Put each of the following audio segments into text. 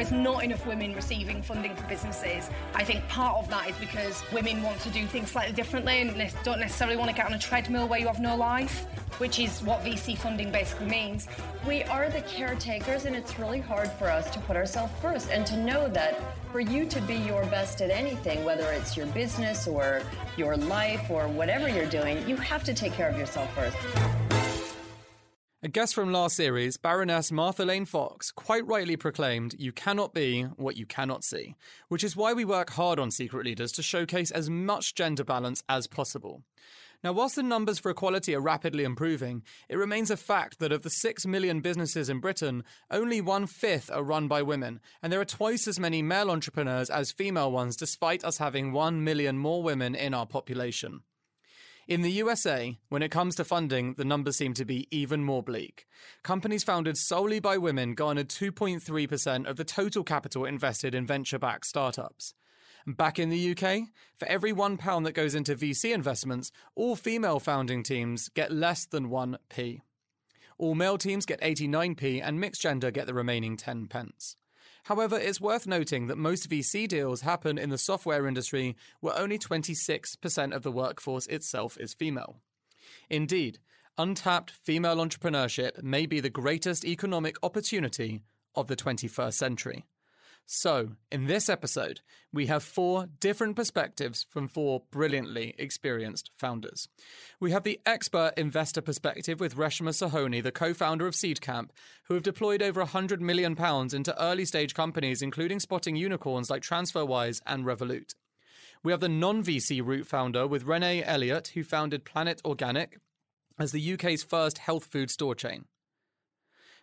there is not enough women receiving funding for businesses. I think part of that is because women want to do things slightly differently and don't necessarily want to get on a treadmill where you have no life, which is what VC funding basically means. We are the caretakers, and it's really hard for us to put ourselves first and to know that for you to be your best at anything, whether it's your business or your life or whatever you're doing, you have to take care of yourself first. A guest from last series, Baroness Martha Lane Fox, quite rightly proclaimed, You cannot be what you cannot see, which is why we work hard on Secret Leaders to showcase as much gender balance as possible. Now, whilst the numbers for equality are rapidly improving, it remains a fact that of the 6 million businesses in Britain, only one fifth are run by women, and there are twice as many male entrepreneurs as female ones, despite us having 1 million more women in our population. In the USA, when it comes to funding, the numbers seem to be even more bleak. Companies founded solely by women garnered 2.3% of the total capital invested in venture backed startups. Back in the UK, for every £1 that goes into VC investments, all female founding teams get less than 1p. All male teams get 89p, and mixed gender get the remaining 10 pence. However, it's worth noting that most VC deals happen in the software industry where only 26% of the workforce itself is female. Indeed, untapped female entrepreneurship may be the greatest economic opportunity of the 21st century. So, in this episode, we have four different perspectives from four brilliantly experienced founders. We have the expert investor perspective with Reshma Sohoni, the co founder of Seedcamp, who have deployed over £100 million into early stage companies, including spotting unicorns like TransferWise and Revolut. We have the non VC route founder with Renee Elliott, who founded Planet Organic as the UK's first health food store chain.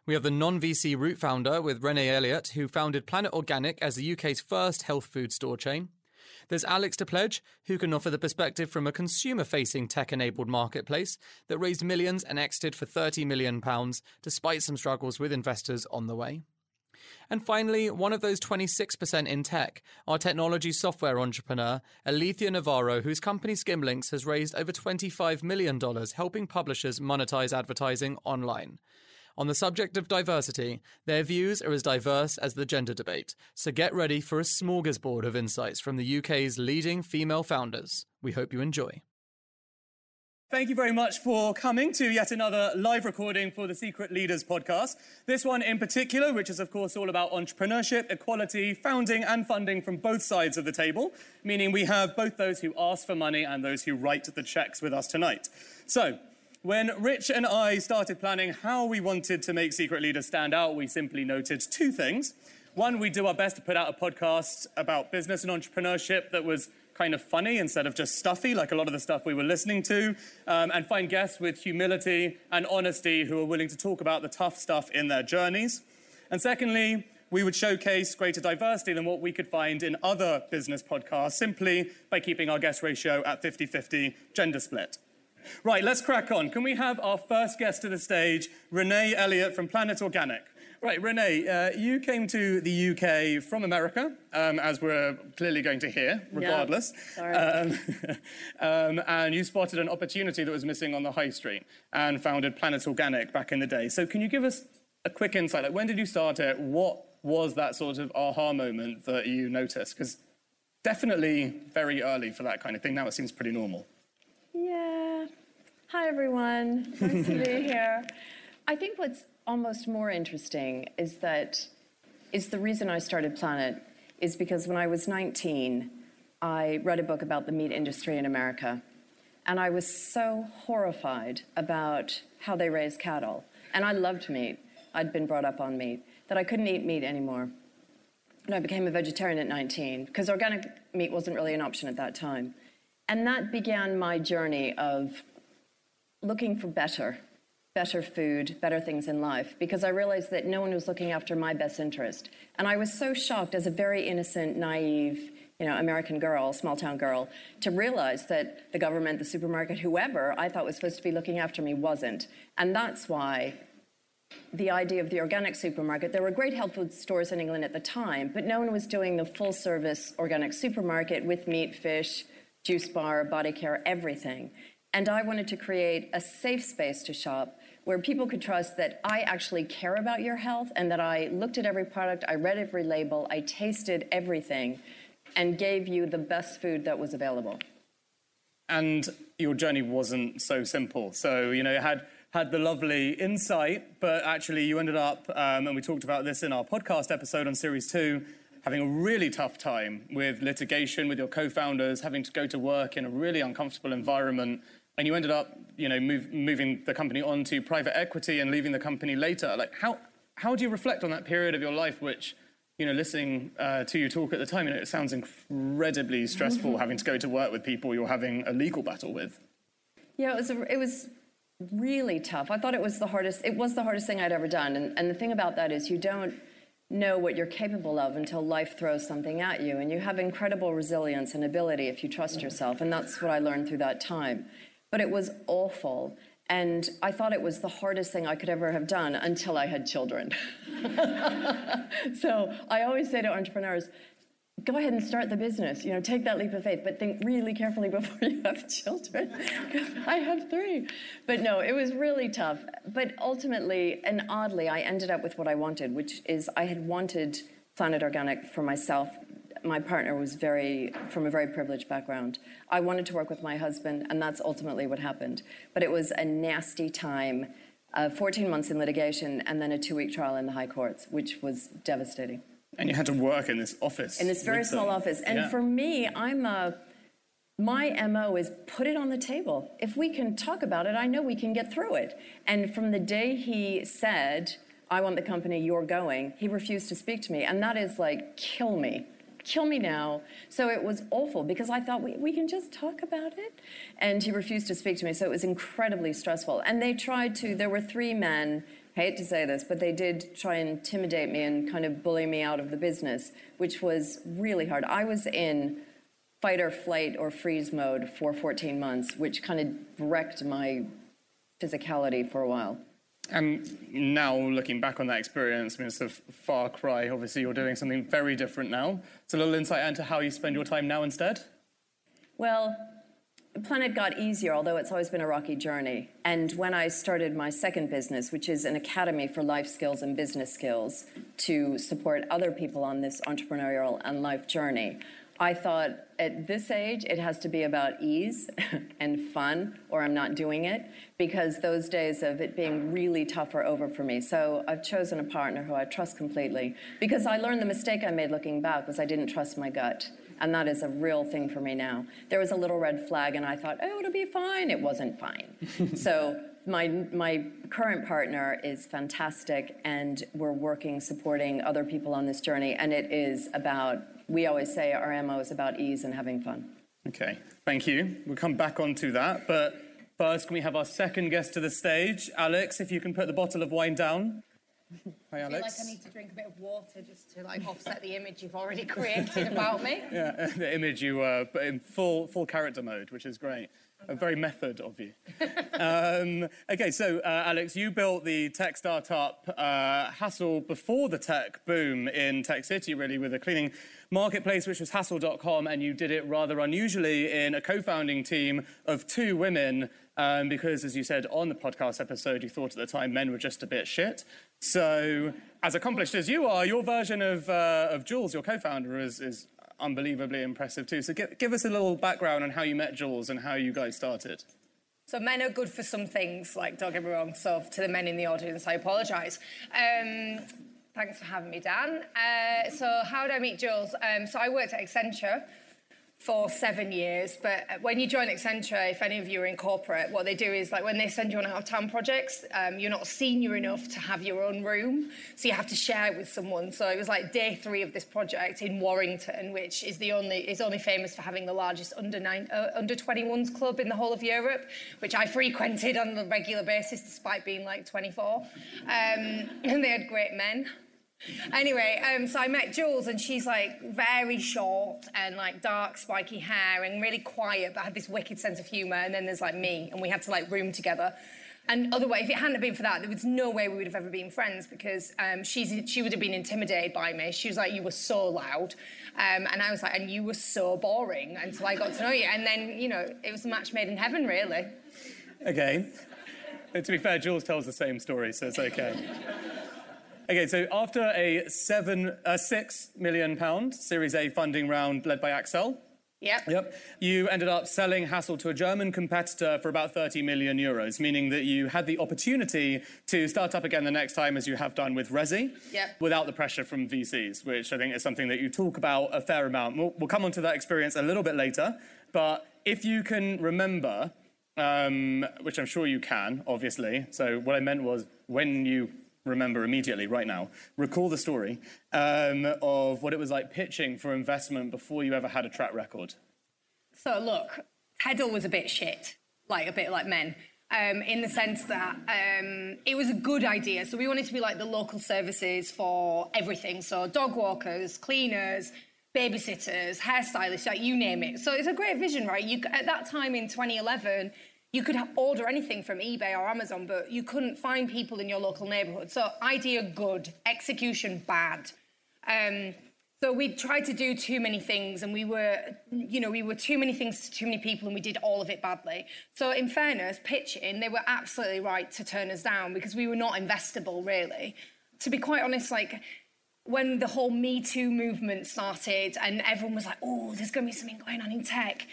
We have the non VC route founder with Renee Elliott, who founded Planet Organic as the UK's first health food store chain. There's Alex Depledge, who can offer the perspective from a consumer facing tech enabled marketplace that raised millions and exited for £30 million, despite some struggles with investors on the way. And finally, one of those 26% in tech, our technology software entrepreneur, Alethea Navarro, whose company Skimlinks has raised over $25 million helping publishers monetize advertising online. On the subject of diversity, their views are as diverse as the gender debate, so get ready for a smorgasbord of insights from the UK's leading female founders. We hope you enjoy. Thank you very much for coming to yet another live recording for the Secret Leaders podcast. This one in particular, which is, of course, all about entrepreneurship, equality, founding, and funding from both sides of the table, meaning we have both those who ask for money and those who write the checks with us tonight. So, when Rich and I started planning how we wanted to make Secret Leaders stand out, we simply noted two things. One, we'd do our best to put out a podcast about business and entrepreneurship that was kind of funny instead of just stuffy, like a lot of the stuff we were listening to, um, and find guests with humility and honesty who are willing to talk about the tough stuff in their journeys. And secondly, we would showcase greater diversity than what we could find in other business podcasts simply by keeping our guest ratio at 50 50 gender split. Right, let's crack on. Can we have our first guest to the stage, Renee Elliott from Planet Organic? Right, Renee, uh, you came to the UK from America, um, as we're clearly going to hear, regardless. Yeah, um, um, and you spotted an opportunity that was missing on the high street and founded Planet Organic back in the day. So, can you give us a quick insight? Like, when did you start it? What was that sort of aha moment that you noticed? Because definitely very early for that kind of thing. Now it seems pretty normal. Yeah. Hi, everyone. Nice to be here. I think what's almost more interesting is that is the reason I started Planet is because when I was 19, I read a book about the meat industry in America. And I was so horrified about how they raise cattle. And I loved meat. I'd been brought up on meat, that I couldn't eat meat anymore. And I became a vegetarian at 19 because organic meat wasn't really an option at that time. And that began my journey of looking for better, better food, better things in life, because I realized that no one was looking after my best interest. And I was so shocked as a very innocent, naive, you know, American girl, small town girl, to realize that the government, the supermarket, whoever I thought was supposed to be looking after me wasn't. And that's why the idea of the organic supermarket. There were great health food stores in England at the time, but no one was doing the full service organic supermarket with meat, fish, juice bar, body care, everything. And I wanted to create a safe space to shop where people could trust that I actually care about your health and that I looked at every product, I read every label, I tasted everything, and gave you the best food that was available. And your journey wasn't so simple. So, you know, you had had the lovely insight, but actually you ended up, um, and we talked about this in our podcast episode on series two, having a really tough time with litigation with your co-founders, having to go to work in a really uncomfortable environment, and you ended up, you know, move, moving the company onto private equity and leaving the company later. Like, how how do you reflect on that period of your life, which you know, listening uh, to you talk at the time, you know, it sounds incredibly stressful mm-hmm. having to go to work with people you're having a legal battle with. Yeah, it was, a, it was really tough. I thought it was the hardest, it was the hardest thing I'd ever done. And, and the thing about that is you don't know what you're capable of until life throws something at you. And you have incredible resilience and ability if you trust yourself. And that's what I learned through that time. But it was awful. And I thought it was the hardest thing I could ever have done until I had children. so I always say to entrepreneurs, go ahead and start the business. You know, take that leap of faith, but think really carefully before you have children, I have three. But no, it was really tough. But ultimately, and oddly, I ended up with what I wanted, which is I had wanted Planet Organic for myself my partner was very from a very privileged background. I wanted to work with my husband, and that's ultimately what happened. But it was a nasty time, uh, 14 months in litigation, and then a two-week trial in the high courts, which was devastating. And you had to work in this office. In this very small them. office. And yeah. for me, I'm a my MO is put it on the table. If we can talk about it, I know we can get through it. And from the day he said, I want the company you're going, he refused to speak to me. And that is like, kill me kill me now. So it was awful because I thought, we, we can just talk about it. And he refused to speak to me. So it was incredibly stressful. And they tried to, there were three men, hate to say this, but they did try and intimidate me and kind of bully me out of the business, which was really hard. I was in fight or flight or freeze mode for 14 months, which kind of wrecked my physicality for a while. And now, looking back on that experience, I mean, it's a far cry. Obviously, you're doing something very different now. It's a little insight into how you spend your time now instead. Well, Planet got easier, although it's always been a rocky journey. And when I started my second business, which is an academy for life skills and business skills to support other people on this entrepreneurial and life journey, I thought at this age it has to be about ease and fun, or I'm not doing it, because those days of it being really tough are over for me. So I've chosen a partner who I trust completely, because I learned the mistake I made looking back was I didn't trust my gut. And that is a real thing for me now. There was a little red flag, and I thought, oh, it'll be fine. It wasn't fine. so my my current partner is fantastic, and we're working supporting other people on this journey. And it is about we always say our MO is about ease and having fun. Okay, thank you. We'll come back onto that, but first, can we have our second guest to the stage? Alex, if you can put the bottle of wine down. Hi, Alex. I feel like I need to drink a bit of water just to like offset the image you've already created about me. Yeah, the image you were uh, in full full character mode, which is great. A very method of you. um, okay, so uh, Alex, you built the tech startup uh, Hassle before the tech boom in Tech City, really, with a cleaning marketplace, which was Hassle.com, and you did it rather unusually in a co-founding team of two women. Um, because, as you said on the podcast episode, you thought at the time men were just a bit shit. So, as accomplished as you are, your version of, uh, of Jules, your co-founder, is, is unbelievably impressive too. So give, give us a little background on how you met Jules and how you guys started. So men are good for some things, like don't get me wrong. So to the men in the audience, I apologise. Um, thanks for having me, Dan. Uh, so how did I meet Jules? Um, so I worked at Accenture for seven years. But when you join Accenture, if any of you are in corporate, what they do is like when they send you on out of town projects, um, you're not senior enough to have your own room, so you have to share it with someone. So it was like day three of this project in Warrington, which is the only is only famous for having the largest under nine uh, under 21s club in the whole of Europe, which I frequented on a regular basis despite being like 24. Um, and they had great men. Anyway, um, so I met Jules, and she's like very short and like dark, spiky hair and really quiet, but had this wicked sense of humour. And then there's like me, and we had to like room together. And otherwise, if it hadn't been for that, there was no way we would have ever been friends because um, she's, she would have been intimidated by me. She was like, You were so loud. Um, and I was like, And you were so boring until I got to know you. And then, you know, it was a match made in heaven, really. Okay. to be fair, Jules tells the same story, so it's okay. Okay, so after a seven, uh, six million pound Series A funding round led by Accel. Yep. Yep. You ended up selling Hassle to a German competitor for about 30 million euros, meaning that you had the opportunity to start up again the next time, as you have done with Resi, Yep. without the pressure from VCs, which I think is something that you talk about a fair amount. We'll, we'll come on to that experience a little bit later, but if you can remember, um, which I'm sure you can, obviously. So what I meant was when you remember immediately right now, recall the story um, of what it was like pitching for investment before you ever had a track record. So look, Heddle was a bit shit, like a bit like men. Um, in the sense that um, it was a good idea. So we wanted to be like the local services for everything. So dog walkers, cleaners, babysitters, hairstylists, like you name it. So it's a great vision, right? You at that time in 2011, you could order anything from eBay or Amazon, but you couldn't find people in your local neighborhood. So idea good, execution bad. Um, so we tried to do too many things, and we were, you know, we were too many things to too many people, and we did all of it badly. So in fairness, pitching, they were absolutely right to turn us down because we were not investable, really. To be quite honest, like when the whole Me Too movement started, and everyone was like, "Oh, there's going to be something going on in tech,"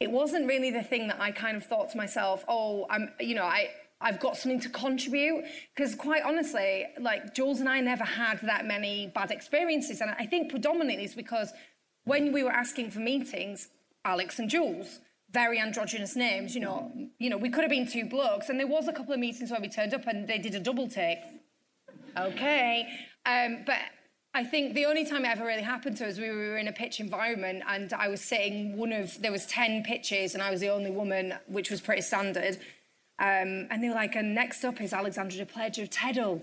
it wasn't really the thing that I kind of thought to myself, "Oh, I'm," you know, I. I've got something to contribute because, quite honestly, like Jules and I never had that many bad experiences, and I think predominantly it's because when we were asking for meetings, Alex and Jules, very androgynous names, you know, you know, we could have been two blokes, and there was a couple of meetings where we turned up and they did a double take. Okay, um, but I think the only time it ever really happened to us, we were in a pitch environment, and I was sitting one of there was ten pitches, and I was the only woman, which was pretty standard. Um, and they were like, and next up is Alexandra Depledge of Teddle.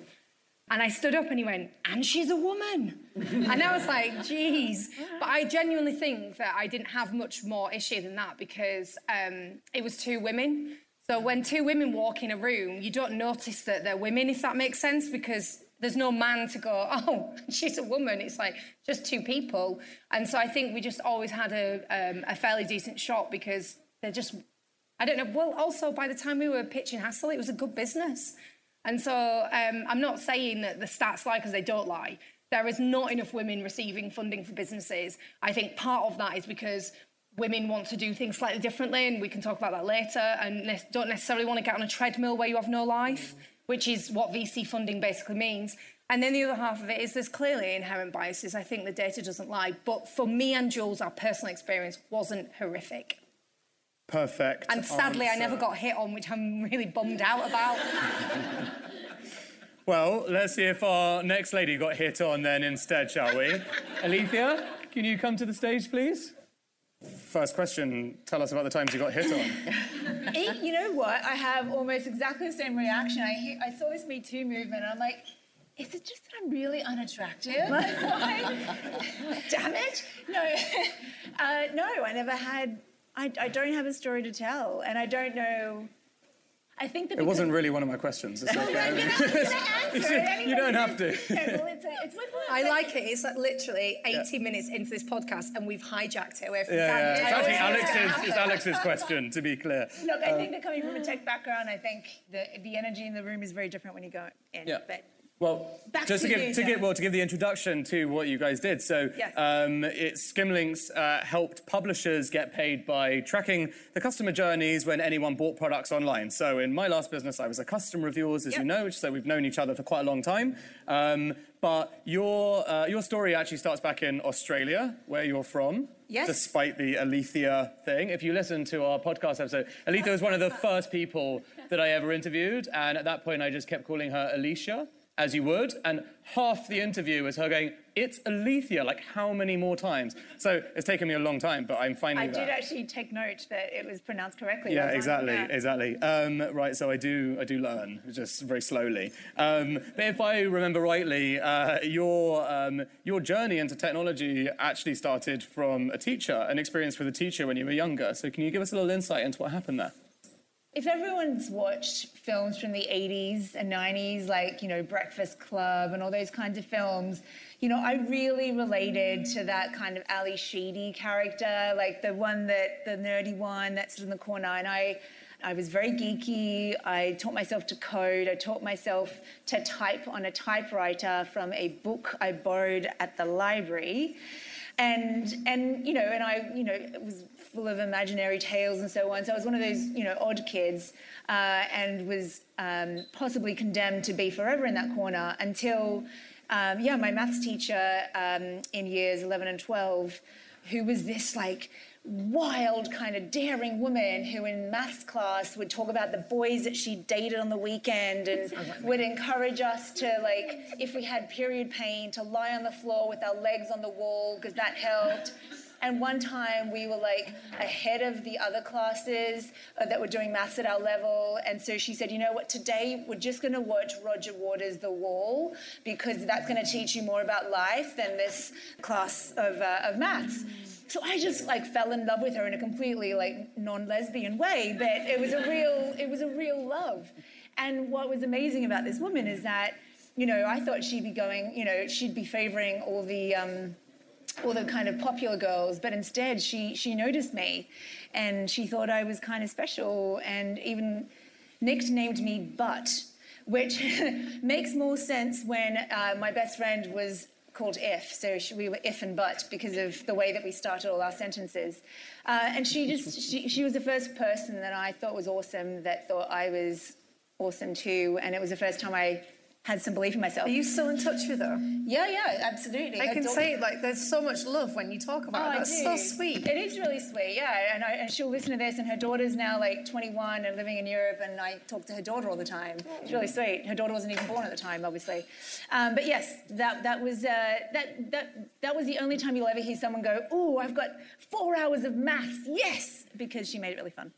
And I stood up and he went, and she's a woman. and I was like, geez. But I genuinely think that I didn't have much more issue than that because um, it was two women. So when two women walk in a room, you don't notice that they're women, if that makes sense, because there's no man to go, oh, she's a woman. It's like just two people. And so I think we just always had a, um, a fairly decent shot because they're just I don't know. Well, also by the time we were pitching Hassle, it was a good business. And so um, I'm not saying that the stats lie because they don't lie. There is not enough women receiving funding for businesses. I think part of that is because women want to do things slightly differently, and we can talk about that later, and ne- don't necessarily want to get on a treadmill where you have no life, which is what VC funding basically means. And then the other half of it is there's clearly inherent biases. I think the data doesn't lie. But for me and Jules, our personal experience wasn't horrific. Perfect. And sadly, I never got hit on, which I'm really bummed out about. Well, let's see if our next lady got hit on then instead, shall we? Alethea, can you come to the stage, please? First question, tell us about the times you got hit on. Eh, you know what? I have almost exactly the same reaction. I, I saw this Me Too movement, and I'm like, is it just that I'm really unattractive? Damn it! No, uh, no, I never had. I, I don't have a story to tell, and I don't know. I think that It wasn't really one of my questions. It's Well, okay. then, you know, I'm gonna answer it anyway. You don't have to. Okay, well, it's, a, it's with I like it. It's like literally 80 minutes into this podcast, and we've hijacked it away from Yeah, yeah. It's actually always- Alex's, it's Alex's question, to be clear. Look, I think uh, that coming from a tech background, I think the the energy in the room is very different when you go in. Yeah. But Well, Back just to, to give to give well to give the introduction to what you guys did. So, Yes. um, it's Skimlinks uh, helped publishers get paid by tracking the customer journeys when anyone bought products online. So, in my last business, I was a custom reviewers, as you know, so we've known each other for quite a long time. Um, but your uh, your story actually starts back in Australia, where you're from. Yes. Despite the Alethea thing, if you listen to our podcast episode, Alethea was one of the first people that I ever interviewed, and at that point, I just kept calling her Alicia as you would, and half the interview was her going, "It's Alethea," like how many more times? So it's taken me a long time, but I'm finally I did actually take note that it was pronounced correctly. Yeah, exactly, Yeah. exactly. Um, right, so I do, I do learn, just very slowly. Um, but if I remember rightly, uh, your um, your journey into technology actually started from a teacher, an experience with a teacher when you were younger. So can you give us a little insight into what happened there? If everyone's watched films from the 80s and 90s, like, you know, Breakfast Club and all those kinds of films, you know, I really related to that kind of Ally Sheedy character, like the one that, the nerdy one that's in the corner. And I, I was very geeky. I taught myself to code. I taught myself to type on a typewriter from a book I borrowed at the library. And, and you know, and I, you know, it was full of imaginary tales and so on. So I was one of those, you know, odd kids uh, and was um, possibly condemned to be forever in that corner until, um, yeah, my maths teacher um, in years 11 and 12, who was this like wild, kind of daring woman who in maths class would talk about the boys that she dated on the weekend and would encourage us to, like, if we had period pain, to lie on the floor with our legs on the wall because that helped. And one time we were like ahead of the other classes uh, that were doing maths at our level. And so she said, you know what, today we're just going to watch Roger Waters' The Wall because that's going to teach you more about life than this class of, uh, of maths. So I just like fell in love with her in a completely like non-lesbian way, but it was a real it was a real love. And what was amazing about this woman is that, you know, I thought she'd be going, you know, she'd be favoring all the um, all the kind of popular girls, but instead she she noticed me, and she thought I was kind of special, and even nicknamed me Butt, which makes more sense when uh, my best friend was called if. So she, we were if and but because of the way that we started all our sentences. Uh, and she just, she, she was the first person that I thought was awesome, that thought I was awesome too. And it was the first time I had some belief in myself. Are you still in touch with her? Yeah, yeah, absolutely. I can say like there's so much love when you talk about Oh, it. I That's do. so sweet. It is really sweet, yeah. And, I, and she'll listen to this, and her daughter's now like 21 and living in Europe, and I talk to her daughter all the time. It's really sweet. Her daughter wasn't even born at the time, obviously. Um, but yes, that that was uh, that that that was the only time you'll ever hear someone go, "Oh, I've got four hours of maths." Yes, because she made it really fun.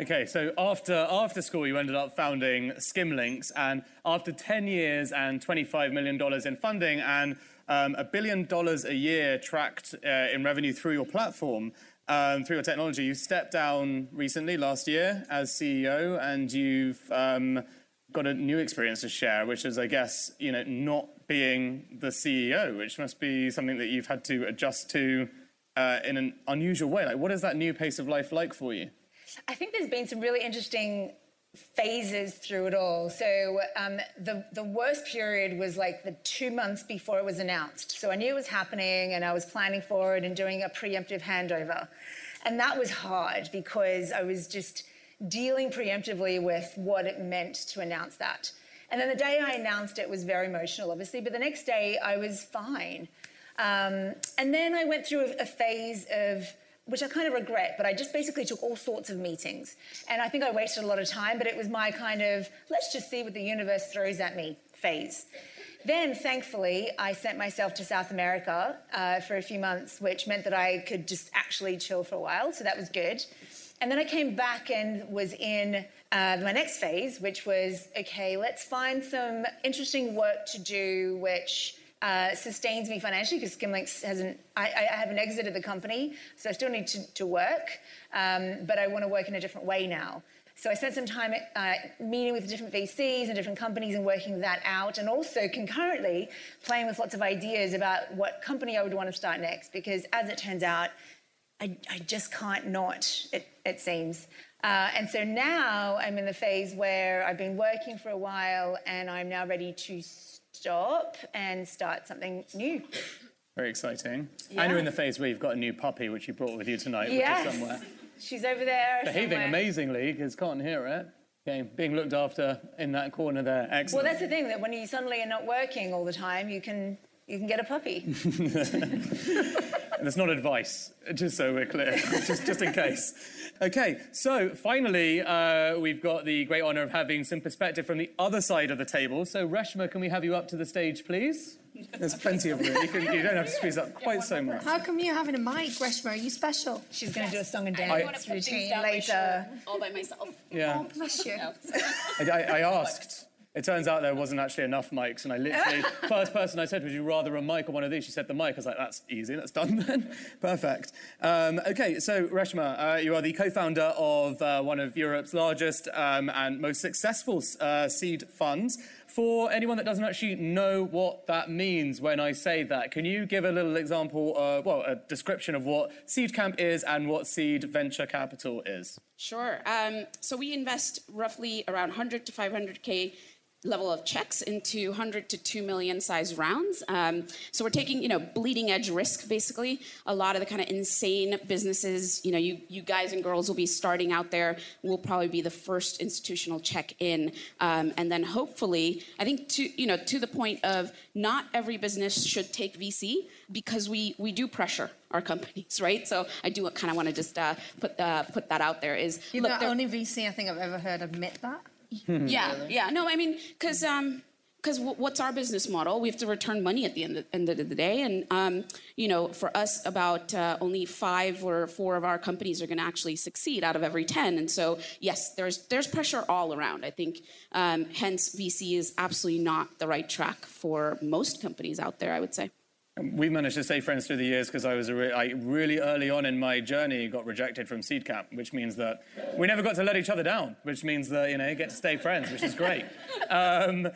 Okay, so after after school, you ended up founding Skimlinks, and after 10 years and 25 million dollars in funding and um, a billion dollars a year tracked uh, in revenue through your platform, um, through your technology, you stepped down recently last year as CEO, and you've um, got a new experience to share, which is, I guess, you know, not being the CEO, which must be something that you've had to adjust to uh, in an unusual way. Like, what is that new pace of life like for you? I think there's been some really interesting phases through it all. So um, the the worst period was like the two months before it was announced. So I knew it was happening, and I was planning for it and doing a preemptive handover, and that was hard because I was just dealing preemptively with what it meant to announce that. And then the day I announced it was very emotional, obviously, but the next day I was fine. Um, and then I went through a, a phase of which I kind of regret, but I just basically took all sorts of meetings. And I think I wasted a lot of time, but it was my kind of let's just see what the universe throws at me phase. Then, thankfully, I sent myself to South America uh, for a few months, which meant that I could just actually chill for a while, so that was good. And then I came back and was in uh, my next phase, which was okay, let's find some interesting work to do, which uh, sustains me financially because Skimlinks hasn't, I, I haven't exited the company, so I still need to, to work, um, but I want to work in a different way now. So I spent some time uh, meeting with different VCs and different companies and working that out, and also concurrently playing with lots of ideas about what company I would want to start next. Because as it turns out, I, I just can't not, it, it seems. Uh, and so now I'm in the phase where I've been working for a while and I'm now ready to stop and start something new. Very exciting. Yeah. And you're in the phase where you've got a new puppy, which you brought with you tonight, which yes. is somewhere. She's over there. Behaving somewhere. amazingly, because can't hear it. Okay, being looked after in that corner there. Excellent. Well, that's the thing that when you suddenly are not working all the time, you can you can get a puppy. That's not advice, just so we're clear, just, just in case. Okay, so finally, uh, we've got the great honour of having some perspective from the other side of the table. So, Reshma, can we have you up to the stage, please? There's plenty of room. You, can, you don't have to squeeze up quite so much. How come you're having a mic, Reshma? Are you special? She's going to do a song and dance wanna put things routine down later. all by myself. Yeah. Oh, bless you. I, I, I asked. It turns out there wasn't actually enough mics, and I literally first person I said, "Would you rather a mic or one of these?" She said the mic. I was like, "That's easy. That's done then. Perfect." Um, okay, so Reshma, uh, you are the co-founder of uh, one of Europe's largest um, and most successful uh, seed funds, for anyone that doesn't actually know what that means when I say that, can you give a little example, uh, well, a description of what Seedcamp is and what Seed Venture Capital is? Sure. Um, so we invest roughly around 100 to 500k level of checks into 100 to 2 million size rounds. Um, so we're taking, you know, bleeding edge risk basically. A lot of the kind of insane businesses, you know, you, you guys and girls will be starting out there. We'll probably be the first institutional check in. Um, and then hopefully, I think to, you know, to the point of not every business should take VC because we, we do pressure our companies, right? So I do kind of want to just uh, put, uh, put that out there is, You're look, the only VC I think I've ever heard admit that. Yeah, yeah. No, I mean, because um, because what's our business model? We have to return money at the end of, end of the day, and um, you know, for us, about uh, only five or four of our companies are going to actually succeed out of every ten. And so, yes, there's there's pressure all around. I think, um, hence, VC is absolutely not the right track for most companies out there. I would say. We've managed to stay friends through the years because I was a re- I really early on in my journey got rejected from Seedcamp, which means that we never got to let each other down, which means that you know you get to stay friends, which is great. um, uh,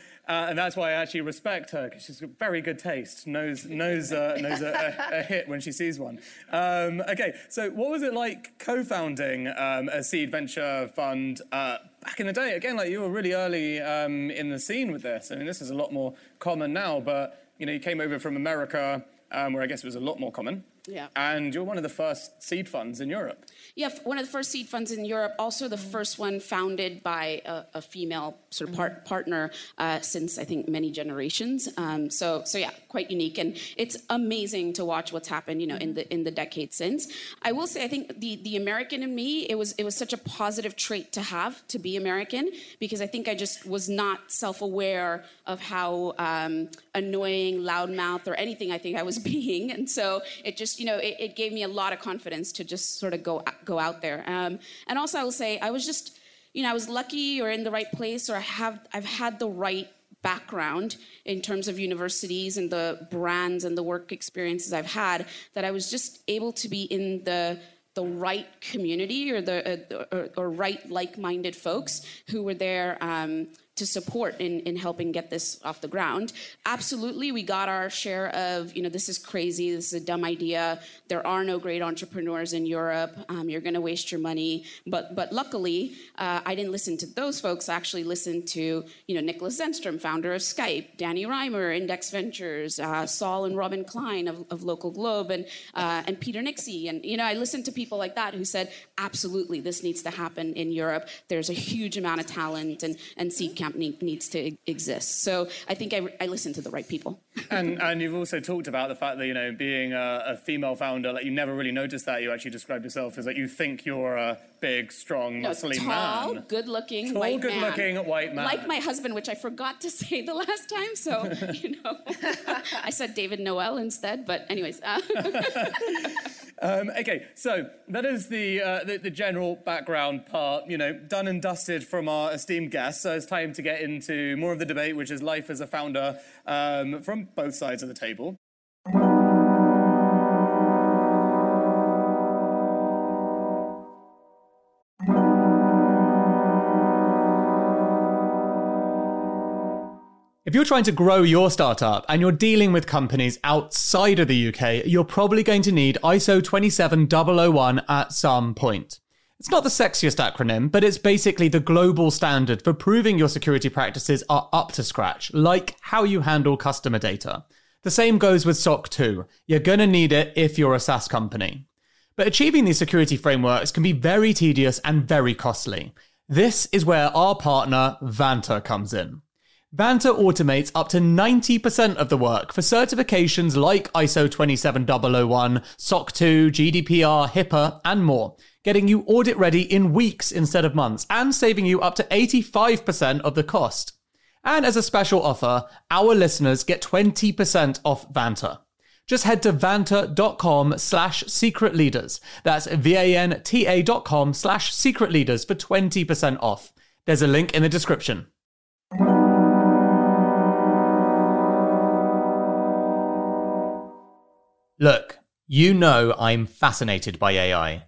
and that's why I actually respect her because she's got very good taste, knows knows uh, knows a, a, a hit when she sees one. Um, okay, so what was it like co-founding um, a seed venture fund? Uh, Back in the day, again, like you were really early um, in the scene with this. I mean, this is a lot more common now, but you know, you came over from America, um, where I guess it was a lot more common. Yeah. And you're one of the first seed funds in Europe. Yeah, one of the first seed funds in Europe. Also, the first one founded by a, a female sort of part, partner uh, since I think many generations. Um, so, so yeah, quite unique, and it's amazing to watch what's happened. You know, in the in the decade since. I will say, I think the the American in me, it was it was such a positive trait to have to be American because I think I just was not self aware of how um, annoying, loudmouth, or anything I think I was being, and so it just you know it, it gave me a lot of confidence to just sort of go go out there. Um, and also, I will say I was just you know I was lucky or in the right place or I have I've had the right background in terms of universities and the brands and the work experiences I've had that I was just able to be in the the right community or the uh, or, or right like-minded folks who were there um, to support in, in helping get this off the ground. Absolutely, we got our share of, you know, this is crazy, this is a dumb idea. There are no great entrepreneurs in Europe. Um, you're going to waste your money. But but luckily, uh, I didn't listen to those folks. I actually listened to, you know, Nicholas Zennström, founder of Skype, Danny Rimer, Index Ventures, uh, Saul and Robin Klein of, of LocalGlobe, and uh, and Peter Nixey. And you know, I listened to people like that who said, absolutely, this needs to happen in Europe. There's a huge amount of talent, and and Seedcamp need, needs to exist. So I think I, I listened to the right people. And and you've also talked about the fact that you know being a, a female founder, like you never really noticed that. You actually described yourself as like you think you're a big, strong, No, muscly tall, man. good-looking, Tall, white good-looking man. white man. Like my husband, which I forgot to say the last time. So you know, I said David Noel instead. But anyways, uh, Um, okay, so that is the, uh, the the general background part. You know, done and dusted from our esteemed guests. So it's time to get into more of the debate, which is life as a founder um, from both sides of the table. If you're trying to grow your startup and you're dealing with companies outside of the UK, you're probably going to need ISO 27001 at some point. It's not the sexiest acronym, but it's basically the global standard for proving your security practices are up to scratch, like how you handle customer data. The same goes with SOC 2. You're going to need it if you're a SaaS company. But achieving these security frameworks can be very tedious and very costly. This is where our partner, Vanta, comes in. Vanta automates up to 90% of the work for certifications like ISO 27001, SOC 2, GDPR, HIPAA, and more, getting you audit ready in weeks instead of months and saving you up to 85% of the cost. And as a special offer, our listeners get 20% off Vanta. Just head to vanta.com slash secret leaders. That's V-A-N-T-A dot com slash secret leaders for 20% off. There's a link in the description. Look, you know I'm fascinated by AI,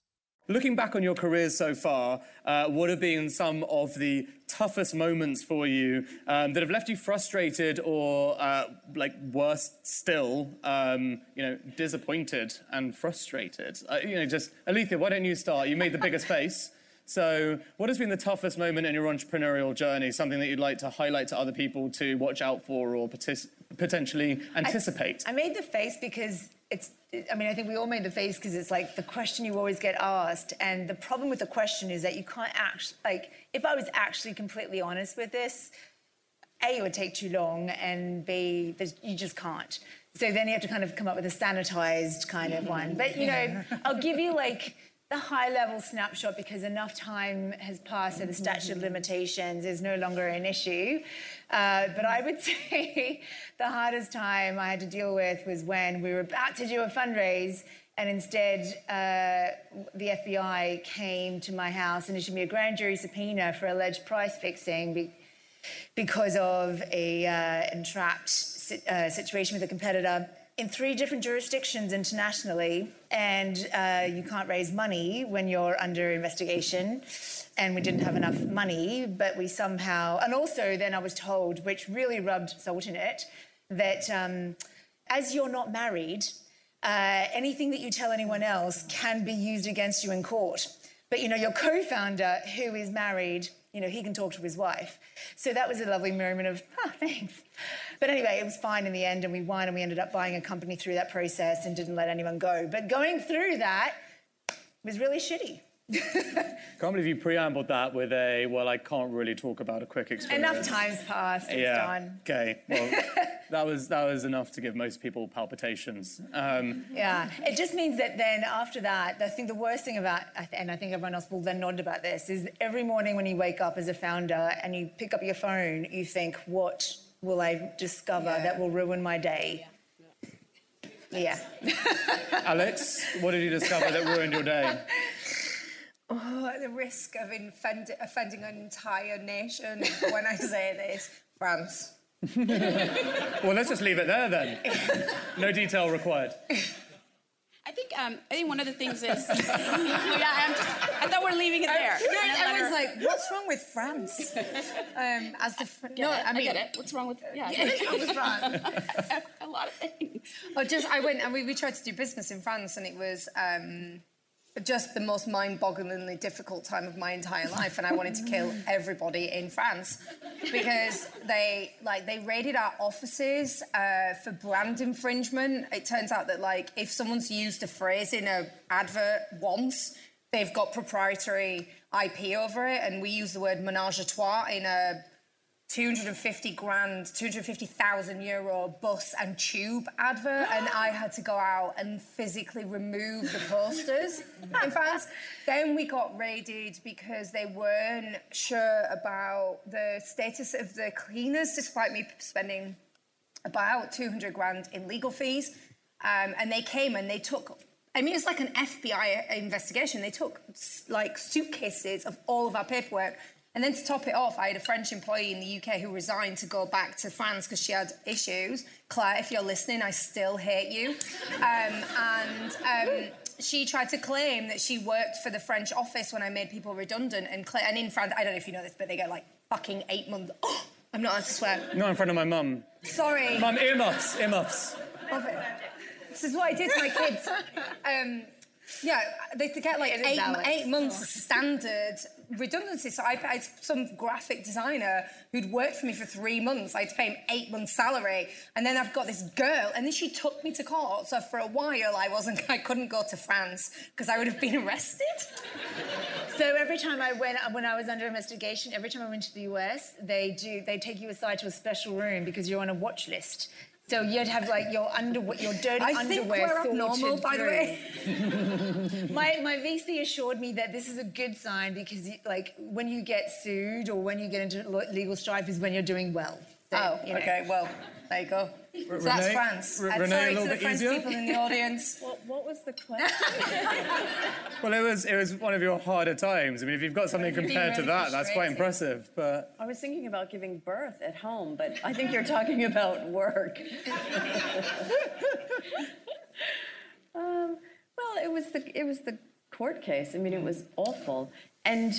Looking back on your careers so far, uh, what have been some of the toughest moments for you um, that have left you frustrated or, uh, like, worse still, um, you know, disappointed and frustrated? Uh, you know, just, Alethea, why don't you start? You made the biggest face. So, what has been the toughest moment in your entrepreneurial journey? Something that you'd like to highlight to other people to watch out for or partic- potentially anticipate? I, I made the face because it's I mean, I think we all made the face because it's like the question you always get asked. And the problem with the question is that you can't actually, like, if I was actually completely honest with this, A, it would take too long, and B, you just can't. So then you have to kind of come up with a sanitized kind of one. But, you know, I'll give you like the high level snapshot because enough time has passed so the statute of limitations is no longer an issue. Uh, but I would say the hardest time I had to deal with was when we were about to do a fundraise and instead uh, the FBI came to my house and issued me a grand jury subpoena for alleged price fixing be- because of a uh, entrapped si- uh, situation with a competitor in three different jurisdictions internationally, and uh, you can't raise money when you're under investigation. And we didn't have enough money, but we somehow, and also then I was told, which really rubbed salt in it, that um, as you're not married, uh, anything that you tell anyone else can be used against you in court. But you know, your co-founder who is married, you know, he can talk to his wife. So that was a lovely moment of, oh, thanks. But anyway, it was fine in the end, and we won, and we ended up buying a company through that process and didn't let anyone go. But going through that was really shitty. can't believe you preambled that with a well, I can't really talk about a quick experience. Enough time's passed. It's yeah. done. Okay. Well, that was that was enough to give most people palpitations. Um, yeah. It just means that then after that, I think the worst thing about, and I think everyone else will then nod about this, is every morning when you wake up as a founder and you pick up your phone, you think, what will I discover yeah. that will ruin my day? Yeah. Alex, what did you discover that ruined your day? Oh, at the risk of offending an entire nation when I say this France. well, let's just leave it there then. No detail required. I think um, I think one of the things is yeah, I'm just, I thought we're leaving it there. No, I was like, what's wrong with France? Um, as the fr- no, I mean, I get it. What's wrong with yeah? What's wrong with France? a lot of things. Oh, just I went and we, we tried to do business in France, and it was. Um, just the most mind-bogglingly difficult time of my entire life and I wanted to kill everybody in France because they like they raided our offices uh, for brand infringement. It turns out that like if someone's used a phrase in a advert once, they've got proprietary IP over it and we use the word menage a trois in a 250 grand, 250,000 euro bus and tube advert, and I had to go out and physically remove the posters in France. Then we got raided because they weren't sure about the status of the cleaners, despite me spending about 200 grand in legal fees. Um, and they came and they took I mean, it's like an FBI investigation. They took like suitcases of all of our paperwork and then to top it off, I had a French employee in the UK who resigned to go back to France because she had issues. Claire, if you're listening, I still hate you. Um, and um, she tried to claim that she worked for the French office when I made people redundant. And, Claire, and in France, I don't know if you know this, but they get like fucking eight months. Oh, I'm not allowed to swear. Not in front of my mum. Sorry. Mum, earmuffs, earmuffs. This is what I did to my kids. Um, Yeah, they they get like eight, eight months standard redundancy. So I paid some graphic designer who'd worked for me for three months. I had to pay him eight months' salary, and then I've got this girl, and then she took me to court. So for a while, I wasn't, I couldn't go to France because I would have been arrested. So every time I went, when I was under investigation, every time I went to the US, they do, they take you aside to a special room because you're on a watch list. So you'd have like your underwear, your dirty I think underwear we're abnormal, sorted by the way. my my VC assured me that this is a good sign because you- like when you get sued or when you get into legal strife is when you're doing well. So, Oh, you know. okay. Well, there you go. So that's France. Re- I'm Renee, a sorry little to the bit French easier? people in the audience. What, what was the question? Well, it was it was one of your harder times. I mean, if you've got something Being compared to that, that's quite impressive. But I was thinking about giving birth at home, but I think you're talking about work. um, well, it was the it was the court case. I mean, it was awful. And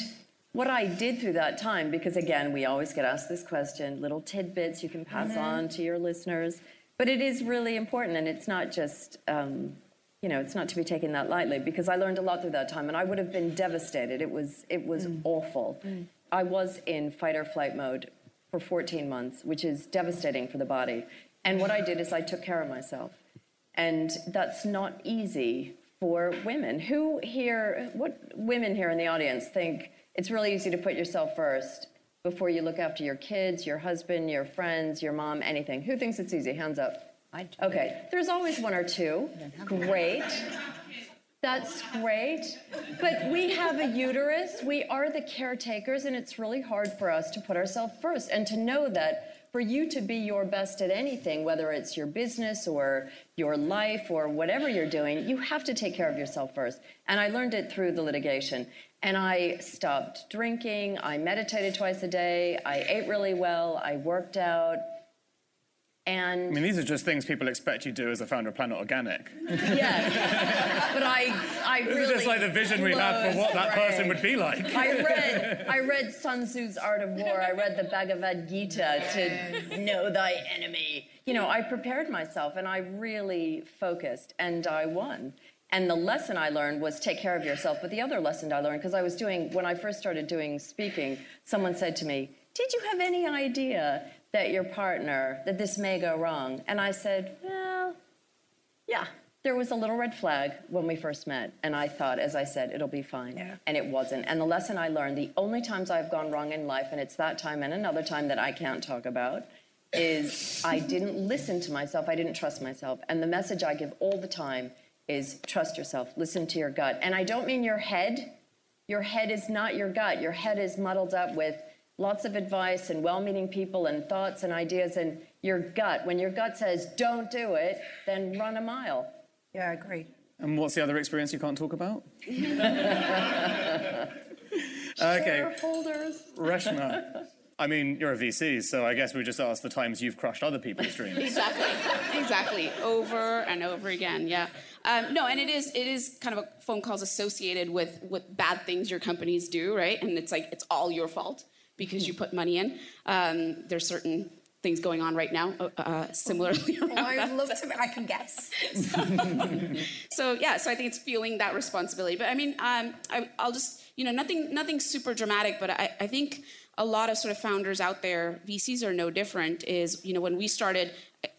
what I did through that time, because again, we always get asked this question, little tidbits you can pass mm-hmm. on to your listeners, but it is really important, and it's not just. Um, you know, it's not to be taken that lightly because I learned a lot through that time, and I would have been devastated. It was it was mm. awful. Mm. I was in fight or flight mode for 14 months, which is devastating for the body. And what I did is I took care of myself, and that's not easy for women. Who here? What women here in the audience think it's really easy to put yourself first before you look after your kids, your husband, your friends, your mom, anything? Who thinks it's easy? Hands up. I do. Okay, there's always one or two. Great. That's great. But we have a uterus, we are the caretakers, and it's really hard for us to put ourselves first and to know that for you to be your best at anything, whether it's your business or your life or whatever you're doing, you have to take care of yourself first. And I learned it through the litigation. And I stopped drinking, I meditated twice a day, I ate really well, I worked out. And I mean, these are just things people expect you to do as a founder of Planet Organic. Yeah, but I, I This really. is just like the vision we have for what that person would be like. I read, I read Sun Tzu's Art of War. I read the Bhagavad Gita to know thy enemy. You know, I prepared myself and I really focused, and I won. And the lesson I learned was take care of yourself. But the other lesson I learned, because I was doing, when I first started doing speaking, someone said to me, Did you have any idea that your partner, that this may go wrong? And I said, Well, yeah. There was a little red flag when we first met, and I thought, as I said, it'll be fine. Yeah. And it wasn't. And the lesson I learned, the only times I've gone wrong in life, and it's that time and another time that I can't talk about, is I didn't listen to myself, I didn't trust myself. And the message I give all the time is trust yourself, listen to your gut. And I don't mean your head. Your head is not your gut. Your head is muddled up with lots of advice and well meaning people and thoughts and ideas. And your gut, when your gut says don't do it, then run a mile. Yeah, I agree. And what's the other experience you can't talk about? okay, Shareholders. Reshma. I mean, you're a VC, so I guess we just ask the times you've crushed other people's dreams. Exactly. exactly. Over and over again. Yeah. Um, no, and it is it is kind of a phone calls associated with with bad things your companies do, right? And it's like it's all your fault because you put money in. Um, there's certain things going on right now, uh, uh, similarly. around Well, I'd love to. I can guess. so yeah, so I think it's feeling that responsibility. But I mean, um, I, I'll just you know nothing nothing super dramatic, but I, I think a lot of sort of founders out there, VCs are no different. Is you know when we started.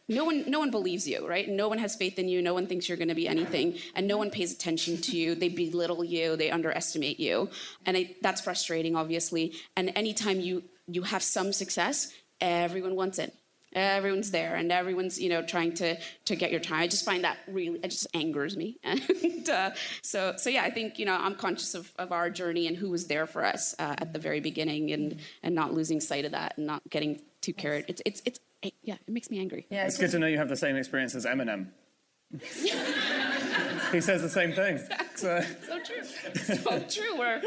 No one, no one believes you, right? No one has faith in you. No one thinks you're going to be anything, and no one pays attention to you. They belittle you. They underestimate you, and that's frustrating, obviously. And anytime you you have some success, everyone wants it. Everyone's there, and everyone's you know trying to to get your time. I just find that really it just angers me, and uh, so so yeah, I think you know I'm conscious of, of our journey and who was there for us uh, at the very beginning, and and not losing sight of that, and not getting too carried. It's it's it's it, yeah, it makes me angry. Yeah, It's good to know you have the same experience as Eminem. he says the same thing. So, So true, so true. We're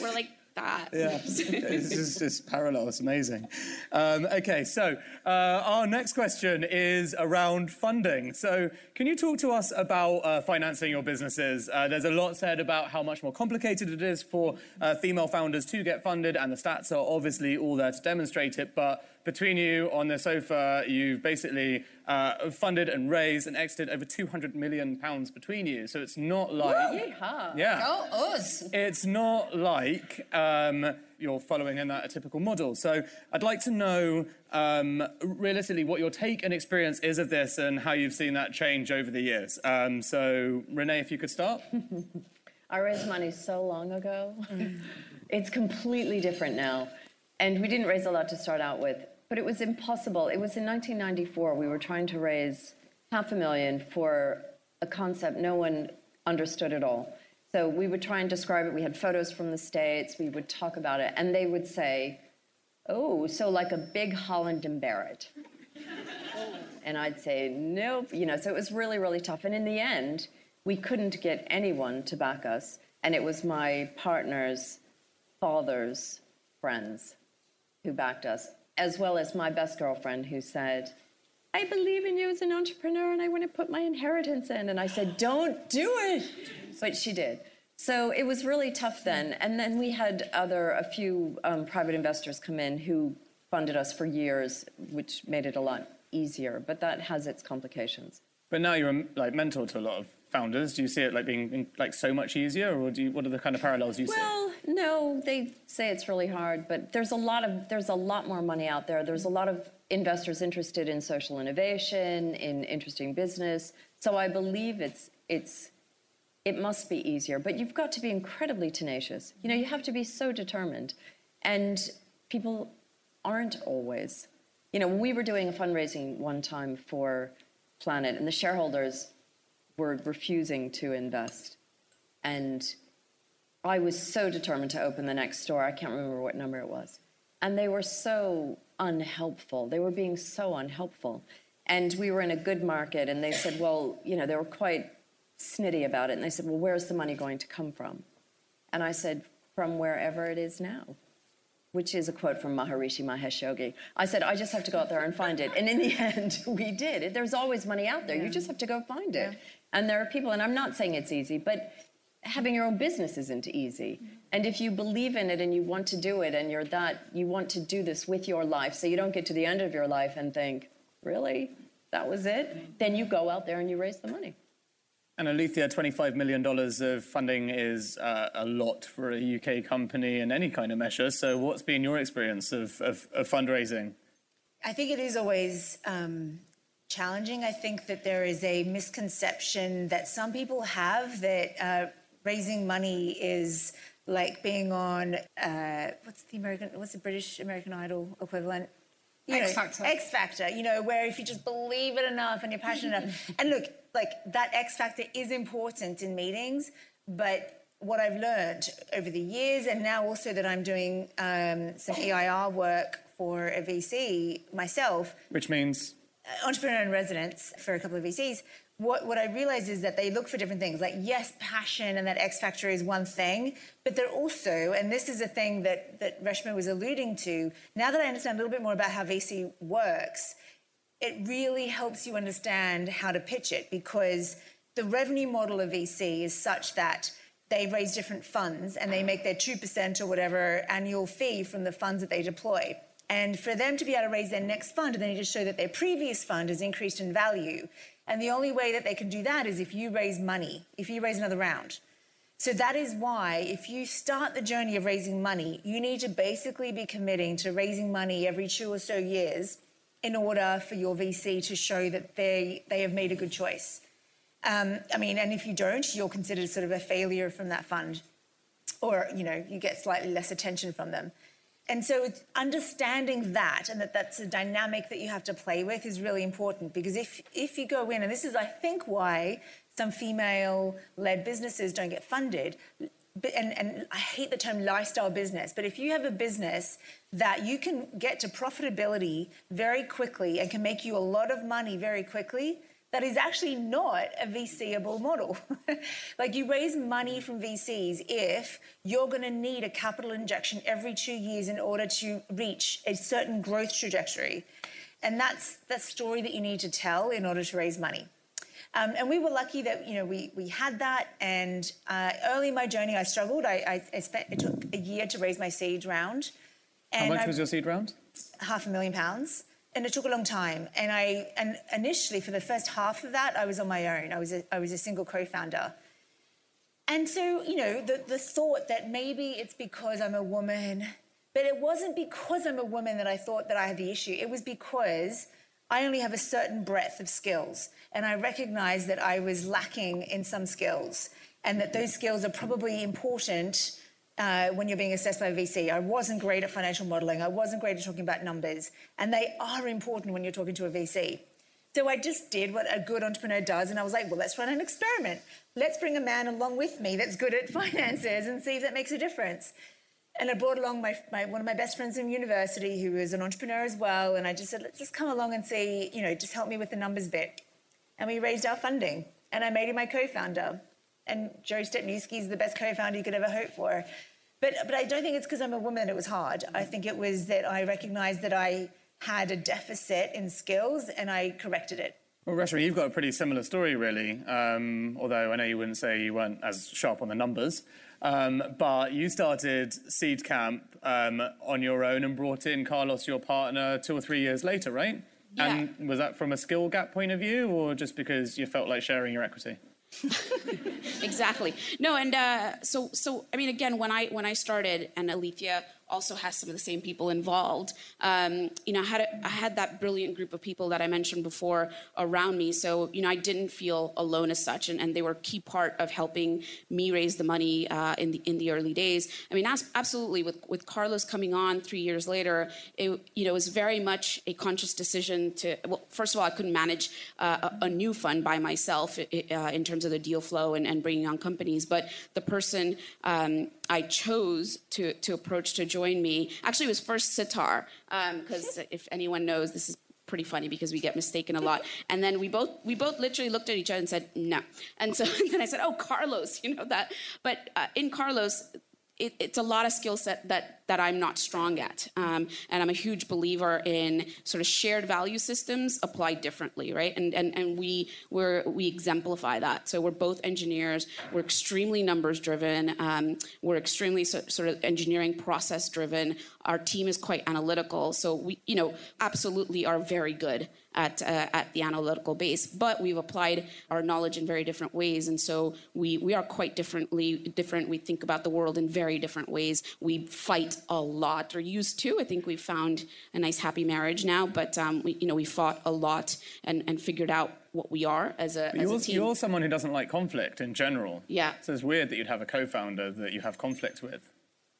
we're like that. yeah, it's just it's parallel. It's amazing. Um, okay, so uh, our next question is around funding. So, can you talk to us about uh, financing your businesses? Uh, there's a lot said about how much more complicated it is for uh, female founders to get funded, and the stats are obviously all there to demonstrate it. But between you on the sofa, you've basically uh, funded and raised and exited over 200 million pounds between you. So it's not like. Yeehaw. Yeah. Oh, us. It's not like um, you're following in that a typical model. So I'd like to know um, realistically what your take and experience is of this and how you've seen that change over the years. Um, so Renee, if you could start. I raised money so long ago. It's completely different now. And we didn't raise a lot to start out with, but it was impossible. It was in 1994. We were trying to raise half a million for a concept no one understood at all. So we would try and describe it. We had photos from the States. We would talk about it. And they would say, oh, so like a big Holland and Barrett. And I'd say, nope. You know, so it was really, really tough. And in the end, we couldn't get anyone to back us. And it was my partner's father's friends who backed us, as well as my best girlfriend who said, I believe in you as an entrepreneur and I want to put my inheritance in. And I said, don't do it. But she did. So it was really tough then. And then we had other, a few um, private investors come in who funded us for years, which made it a lot easier. But that has its complications. But now you're like mentor to a lot of founders. Do you see it like being like so much easier, or do you, what are the kind of parallels you see? Well, no, they say it's really hard, but there's a lot of there's a lot more money out there. There's a lot of investors interested in social innovation, in interesting business. So I believe it's it's it must be easier, but you've got to be incredibly tenacious. You know, you have to be so determined. And people aren't always. You know, we were doing a fundraising one time for Planet, and the shareholders were refusing to invest. And I was so determined to open the next store. I can't remember what number it was. And they were so unhelpful. They were being so unhelpful. And we were in a good market, and they said, well, you know, they were quite snitty about it. And they said, well, where's the money going to come from? And I said, from wherever it is now, which is a quote from Maharishi Mahesh Yogi. I said, I just have to go out there and find it. And in the end, we did. There's always money out there. You just have to go find it. And there are people, and I'm not saying it's easy, but having your own business isn't easy. And if you believe in it and you want to do it and you're that, you want to do this with your life so you don't get to the end of your life and think, really? That was it? Then you go out there and you raise the money. And Alethea, $25 million of funding is uh, a lot for a UK company in any kind of measure. So, what's been your experience of, of, of fundraising? I think it is always um, challenging. I think that there is a misconception that some people have that uh, raising money is like being on uh, what's the American, what's the British American Idol equivalent? You X know, Factor. X Factor, you know, where if you just believe it enough and you're passionate enough. And look, like that X Factor is important in meetings, but what I've learned over the years, and now also that I'm doing um, some EIR work for a VC myself, Which means entrepreneur in residence for a couple of VCs, what, what I realized is that they look for different things. Like, yes, passion and that X factor is one thing, but they're also, and this is a thing that, that Reshma was alluding to, now that I understand a little bit more about how VC works, it really helps you understand how to pitch it because the revenue model of VC is such that they raise different funds and they make their 2% or whatever annual fee from the funds that they deploy. And for them to be able to raise their next fund, they need to show that their previous fund has increased in value. And the only way that they can do that is if you raise money, if you raise another round. So that is why, if you start the journey of raising money, you need to basically be committing to raising money every two or so years in order for your VC to show that they, they have made a good choice. Um, I mean, and if you don't, you're considered sort of a failure from that fund, or you know, you get slightly less attention from them. And so, understanding that and that that's a dynamic that you have to play with is really important because if if you go in, and this is, I think, why some female-led businesses don't get funded. And, and I hate the term lifestyle business, but if you have a business that you can get to profitability very quickly and can make you a lot of money very quickly, that is actually not a VCable model. like you raise money from VCs if you're going to need a capital injection every two years in order to reach a certain growth trajectory. And that's the story that you need to tell in order to raise money. Um, and we were lucky that you know we we had that. And uh, early in my journey, I struggled. I, I, I spent it took a year to raise my seed round, How much I- was your seed round? half a million pounds and it took a long time. And i and initially for the first half of that i was on my own. I was a, I was a single co-founder. And so you know the, the thought that maybe it's because i'm a woman but it wasn't because i'm a woman that i thought that i had the issue. It was because i only have a certain breadth of skills and i recognized that i was lacking in some skills and that those skills are probably important uh, when you're being assessed by a VC. I wasn't great at financial modeling. I wasn't great at talking about numbers. And they are important when you're talking to a VC. So I just did what a good entrepreneur does. And I was like, well, let's run an experiment. Let's bring a man along with me that's good at finances and see if that makes a difference. And I brought along my, my, one of my best friends from university who is an entrepreneur as well. And I just said, let's just come along and see, you know, just help me with the numbers bit. And we raised our funding. And I made him my co-founder. And Joe Stepniewski is the best co-founder you could ever hope for. But, but I don't think it's because I'm a woman that it was hard. I think it was that I recognized that I had a deficit in skills and I corrected it. Well, Reshma, you've got a pretty similar story, really. Um, although I know you wouldn't say you weren't as sharp on the numbers. Um, but you started Seedcamp um, on your own and brought in Carlos, your partner, two or three years later, right? Yeah. And was that from a skill gap point of view, or just because you felt like sharing your equity? exactly. No, and uh, so so I mean, again, when I when I started, and Alethea also has some of the same people involved. Um, you know, I had a, I had that brilliant group of people that I mentioned before around me. So you know, I didn't feel alone as such, and, and they were a key part of helping me raise the money uh, in the in the early days. I mean, as, absolutely. With with Carlos coming on three years later, it you know was very much a conscious decision to. Well, first of all, I couldn't manage uh, a, a new fund by myself uh, in terms of the deal flow and, and bringing on companies, but the person um, I chose to to approach to join me actually it was first Sitar because if anyone knows, this is pretty funny because we get mistaken a lot. And then we both we both literally looked at each other and said no. And so then I said, oh Carlos, you know that. But uh, in Carlos. It, it's a lot of skill set that that I'm not strong at, um, and I'm a huge believer in sort of shared value systems applied differently, right? And and and we we're, we exemplify that. So we're both engineers. We're extremely numbers driven. Um, we're extremely so, sort of engineering process driven. Our team is quite analytical. So we you know absolutely are very good at uh, at the analytical base, but we've applied our knowledge in very different ways, and so we we are quite differently different. We think about the world in very different ways. We fight a lot, or used to. I think we've found a nice happy marriage now, but um, we you know we fought a lot and and figured out what we are as a, as you're, a team. you're someone who doesn't like conflict in general. Yeah. So it's weird that you'd have a co-founder that you have conflict with.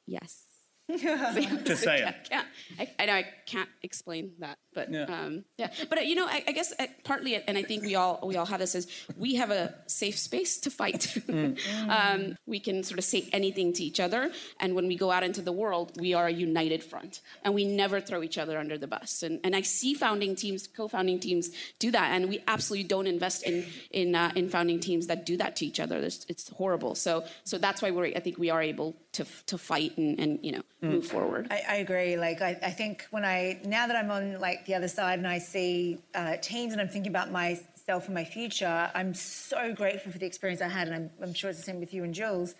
Yes. Just saying. I can't. I, I know I can't explain that, but Yeah. um, yeah. But uh, you know, I, I guess uh, partly, and I think we all we all have this is we have a safe space to fight. um, we can sort of say anything to each other, and when we go out into the world, we are a united front, and we never throw each other under the bus. And and I see founding teams, co-founding teams do that, and we absolutely don't invest in in uh, in founding teams that do that to each other. It's, it's horrible. So so that's why we're I think we are able to to fight and and you know move forward. I, I agree. Like, I, I think when I, now that I'm on like the other side and I see uh, teams and I'm thinking about myself and my future, I'm so grateful for the experience I had. And I'm, I'm sure it's the same with you and Jules,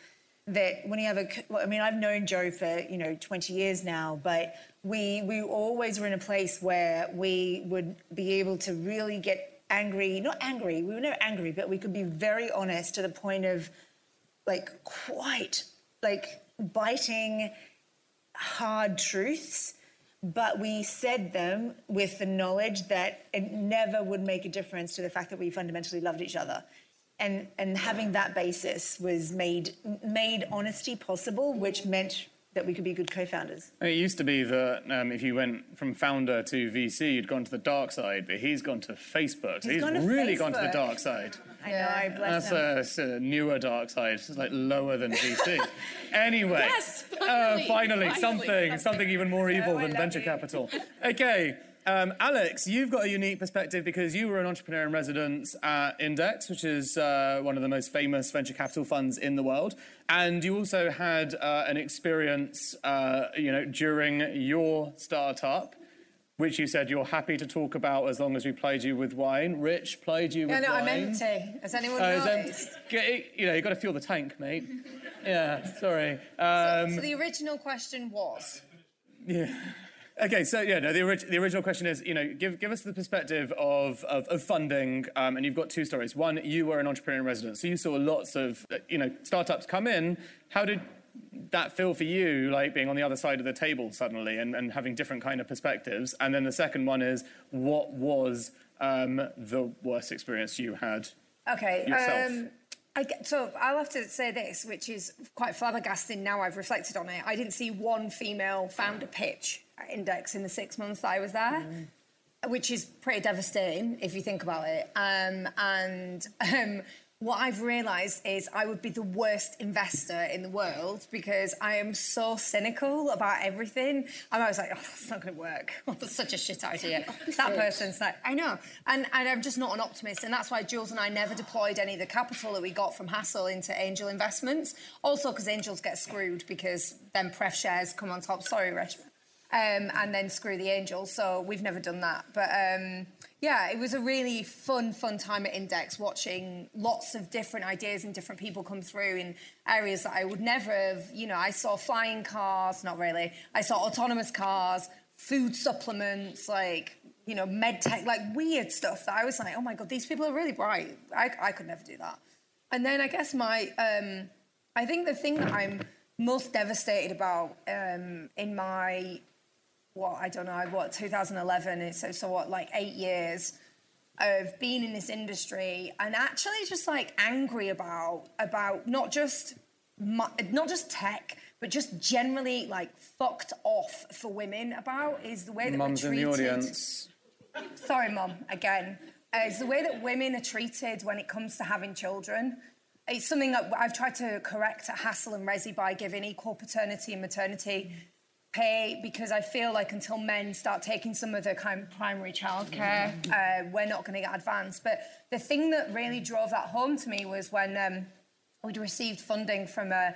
that when you have a, c- well, I mean, I've known Joe for, you know, 20 years now, but we, we always were in a place where we would be able to really get angry, not angry, we were never angry, but we could be very honest to the point of like quite like biting hard truths, but we said them with the knowledge that it never would make a difference to the fact that we fundamentally loved each other. And, and having that basis was made made honesty possible, which meant that we could be good co-founders. It used to be that um, if you went from founder to VC, you'd gone to the dark side, but he's gone to Facebook. So He's he's, gone to really gone to the dark side. I know, I bless That's him. a, a newer dark side. It's like lower than VC. anyway, Yes, uh, finally, finally, finally. something, something even more evil I than venture you. capital. Okay. Um, Alex, you've got a unique perspective because you were an entrepreneur in residence at Index, which is uh, one of the most famous venture capital funds in the world, and you also had uh, an experience, uh, you know, during your startup, which you said you're happy to talk about as long as we played you with wine. Rich played you with wine. No, no, wine. I'm empty. Has anyone noticed? get- you know, you got to fuel the tank, mate. Yeah, sorry. Um, so the original question was. Yeah. Okay, so yeah, no, the, orig- the original question is, you know, give, give us the perspective of, of, of funding, um, and you've got two stories. One, you were an entrepreneur in residence, so you saw lots of, you know, startups come in. How did that feel for you, like being on the other side of the table suddenly and, and having different kind of perspectives? And then the second one is, what was um, the worst experience you had Okay. yourself? Um, I get, so I'll have to say this, which is quite flabbergasting now I've reflected on it. I didn't see one female founder pitch Index in the six months that I was there, which is pretty devastating if you think about it. Um, and um, what I've realised is I would be the worst investor in the world because I am so cynical about everything. I'm always like, oh, that's not going to work. Oh, that's such a shit idea. that person's like, I know. And, and I'm just not an optimist. And that's why Jules and I never deployed any of the capital that we got from Hassle into angel investments. Also, because angels get screwed because then pref shares come on top. Sorry, Reshma. Um, and then screw the angels. So we've never done that. But um, yeah, it was a really fun, fun time at Index watching lots of different ideas and different people come through in areas that I would never have. You know, I saw flying cars, not really. I saw autonomous cars, food supplements, like, you know, med tech, like weird stuff that I was like, oh my God, these people are really bright. I, I could never do that. And then I guess my, um, I think the thing that I'm most devastated about um, in my what I don't know what 2011 is so so what like eight years of being in this industry and actually just like angry about about not just not just tech but just generally like fucked off for women about is the way that Mums we're in the treated. audience. Sorry, mum, again. Uh, it's the way that women are treated when it comes to having children. It's something that I've tried to correct at Hassle and Resi by giving equal paternity and maternity pay because I feel like until men start taking some of the kind of primary childcare, uh, we're not going to get advanced. But the thing that really drove that home to me was when um, we'd received funding from a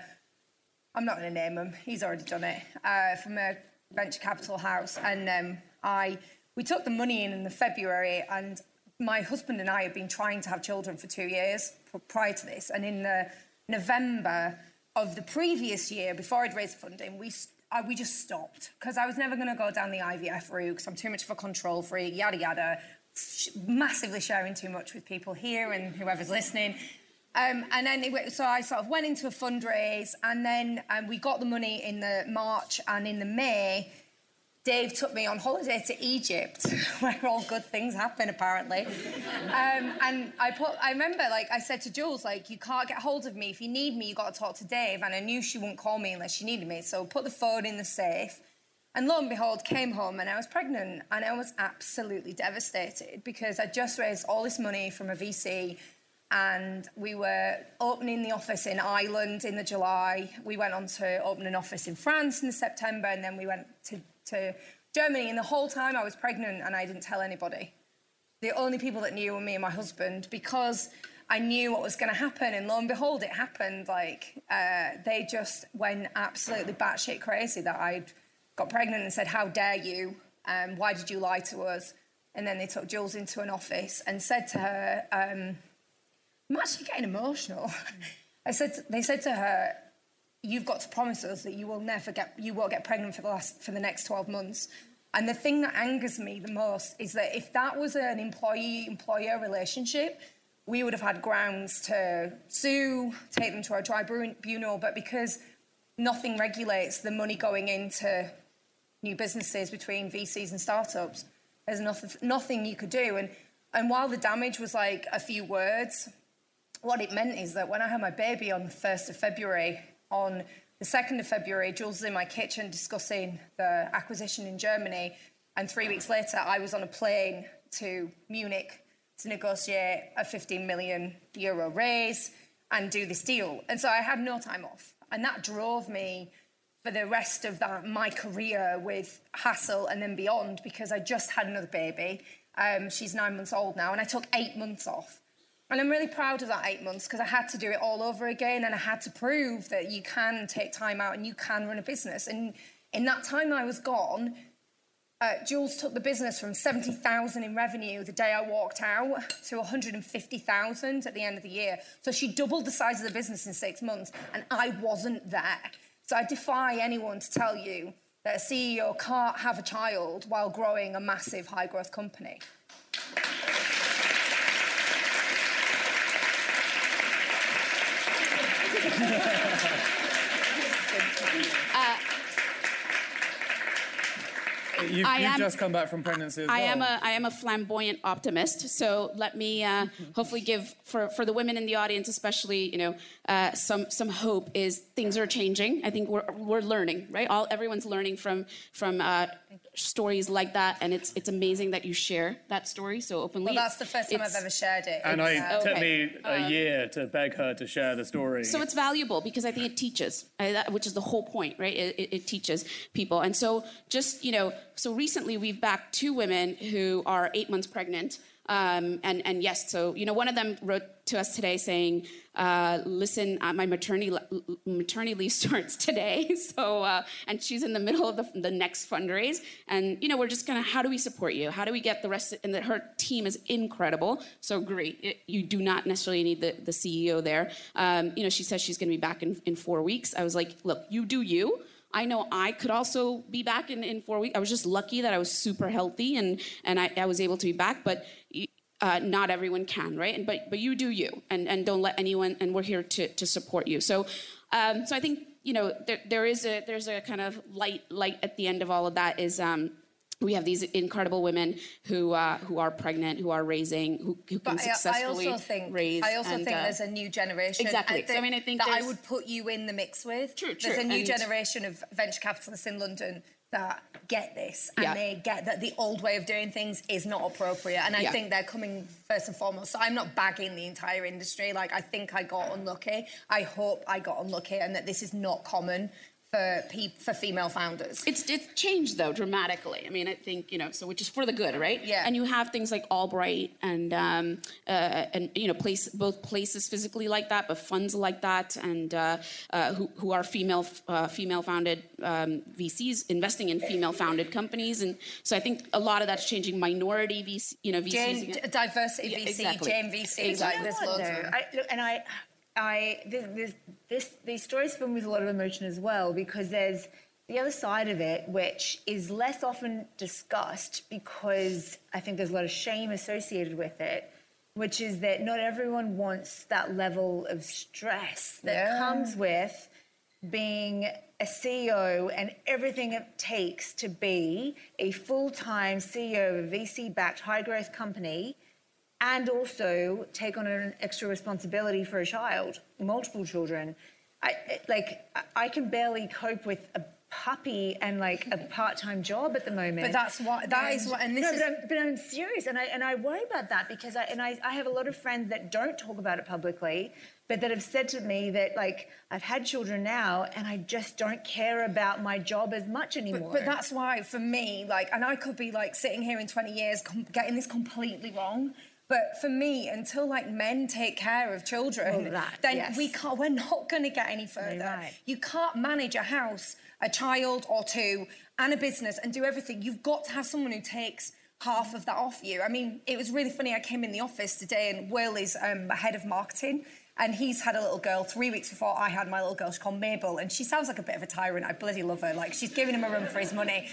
I'm not going to name him. He's already done it uh, from a venture capital house, and um, I we took the money in in the February, and my husband and I had been trying to have children for two years prior to this, and in the November of the previous year, before I'd raised funding, we. I, we just stopped because I was never going to go down the IVF route because I'm too much of a control freak, yada yada. Massively sharing too much with people here and whoever's listening. Um, and then it, so I sort of went into a fundraise, and then um, we got the money in the March and in the May. Dave took me on holiday to Egypt, where all good things happen apparently. Um, and I put, I remember, like I said to Jules, like you can't get hold of me if you need me. You got to talk to Dave, and I knew she wouldn't call me unless she needed me. So put the phone in the safe. And lo and behold, came home and I was pregnant, and I was absolutely devastated because I just raised all this money from a VC and we were opening the office in Ireland in the July. We went on to open an office in France in September, and then we went to, to Germany. And the whole time I was pregnant, and I didn't tell anybody. The only people that knew were me and my husband because I knew what was going to happen. And lo and behold, it happened. Like uh, they just went absolutely batshit crazy that I'd got pregnant and said, "How dare you? Um, why did you lie to us?" And then they took Jules into an office and said to her. Um, I'm actually getting emotional. I said, they said to her, "You've got to promise us that you will never get, you won't get pregnant for the last, for the next 12 months." And the thing that angers me the most is that if that was an employee-employer relationship, we would have had grounds to sue, take them to our tribunal. But because nothing regulates the money going into new businesses between VCs and startups, there's nothing, nothing you could do. And and while the damage was like a few words, what it meant is that when I had my baby on the 1st of February, on the 2nd of February, Jules was in my kitchen discussing the acquisition in Germany. And three weeks later, I was on a plane to Munich to negotiate a 15 million euro raise and do this deal. And so I had no time off. And that drove me for the rest of that my career with Hassle and then beyond because I just had another baby. Um, she's nine months old now, and I took eight months off. And I'm really proud of that eight months because I had to do it all over again and I had to prove that you can take time out and you can run a business. And in that time I was gone, uh, Jules took the business from 70,000 in revenue the day I walked out to 150,000 at the end of the year. So she doubled the size of the business in six months and I wasn't there. So I defy anyone to tell you that a CEO can't have a child while growing a massive high growth company. You've, I you've am- just come back from pregnancy I well. am a I am a flamboyant optimist. So let me uh, hopefully give for for the women in the audience, especially you know, uh, some some hope. Is things are changing. I think we're we're learning, right? All everyone's learning from from uh, stories like that, and it's it's amazing that you share that story so openly. Well, that's the first time I've ever shared it. and It's, I uh, took okay. me a year to beg her to share the story. So it's valuable because I think it teaches, uh, that- which is the whole point, right? It, it, it teaches people. And so, just, you know, so recently we've backed two women who are eight months pregnant. Um, and, and yes, so, you know, one of them wrote to us today saying, uh, listen, uh, my maternity, maternity leave starts today. So, uh, and she's in the middle of the, the next fundraise. And, you know, we're just gonna, how do we support you? How do we get the rest? and the, her team is incredible. So great. it, you do not necessarily need the, the CEO there. Um, you know, she says she's gonna be back in, in four weeks. I was like, look, you do you. I know I could also be back in, in four weeks. I was just lucky that I was super healthy and, and I, I was able to be back. But uh, not everyone can, right? And, but but you do you, and and don't let anyone. And we're here to to support you. So um, so I think you know there there is a there's a kind of light light at the end of all of that is. Um, we have these incredible women who uh, who are pregnant, who are raising, who, who can But I, I successfully also think raise. I also and, think uh, there's a new generation. Exactly. uh, So, I mean, I think that I would put you in the mix with. True, There's a new and- generation of venture capitalists in London that get this and Yeah. they get that the old way of doing things is not appropriate. And I Yeah. think they're coming first and foremost. So I'm not bagging the entire industry. Like I think I got unlucky. I hope I got unlucky and that this is not common for pe- for female founders. It's it's changed though dramatically. I mean, I think you know, so which is for the good, right? Yeah. And you have things like AllBright and um, uh, and you know, place both places physically like that, but funds like that, and uh, uh, who who are female uh, female founded um, VCs investing in female founded companies, and so I think a lot of that's changing. Minority VC, you know, VCs. Jane, again. diversity Yeah, VC, exactly. Jane VC, Exactly. like You know there's what, loads of them. I, look, and I, I, this, this, this, these stories fill me with a lot of emotion as well because there's the other side of it, which is less often discussed because I think there's a lot of shame associated with it, which is that not everyone wants that level of stress that Yeah. comes with being a CEO and everything it takes to be a full-time CEO of a VC-backed high-growth company and also take on an extra responsibility for a child, multiple children. I like I- can barely cope with a puppy and like a part-time job at the moment. But that's what- that is what- and this no, is- but, I'm, but I'm serious, and I and I worry about that because I and I, I have a lot of friends that don't talk about it publicly, but that have said to me that like I've had children now, and I just don't care about my job as much anymore. But that's why, for me, like, and I could be like sitting here in 20 years com- getting this completely wrong. But for me, until like men take care of children, Well, that, then yes. we can't. We're not going to get any further. right. You can't manage a house, a child or two, and a business and do everything. You've got to have someone who takes half of that off you. I mean, it was really funny. I came in the office today, and Will is um, head of marketing. And he's had a little girl three weeks before I had my little girl. She's called Mabel, and she sounds like a bit of a tyrant. I bloody love her. Like she's giving him a run for his money.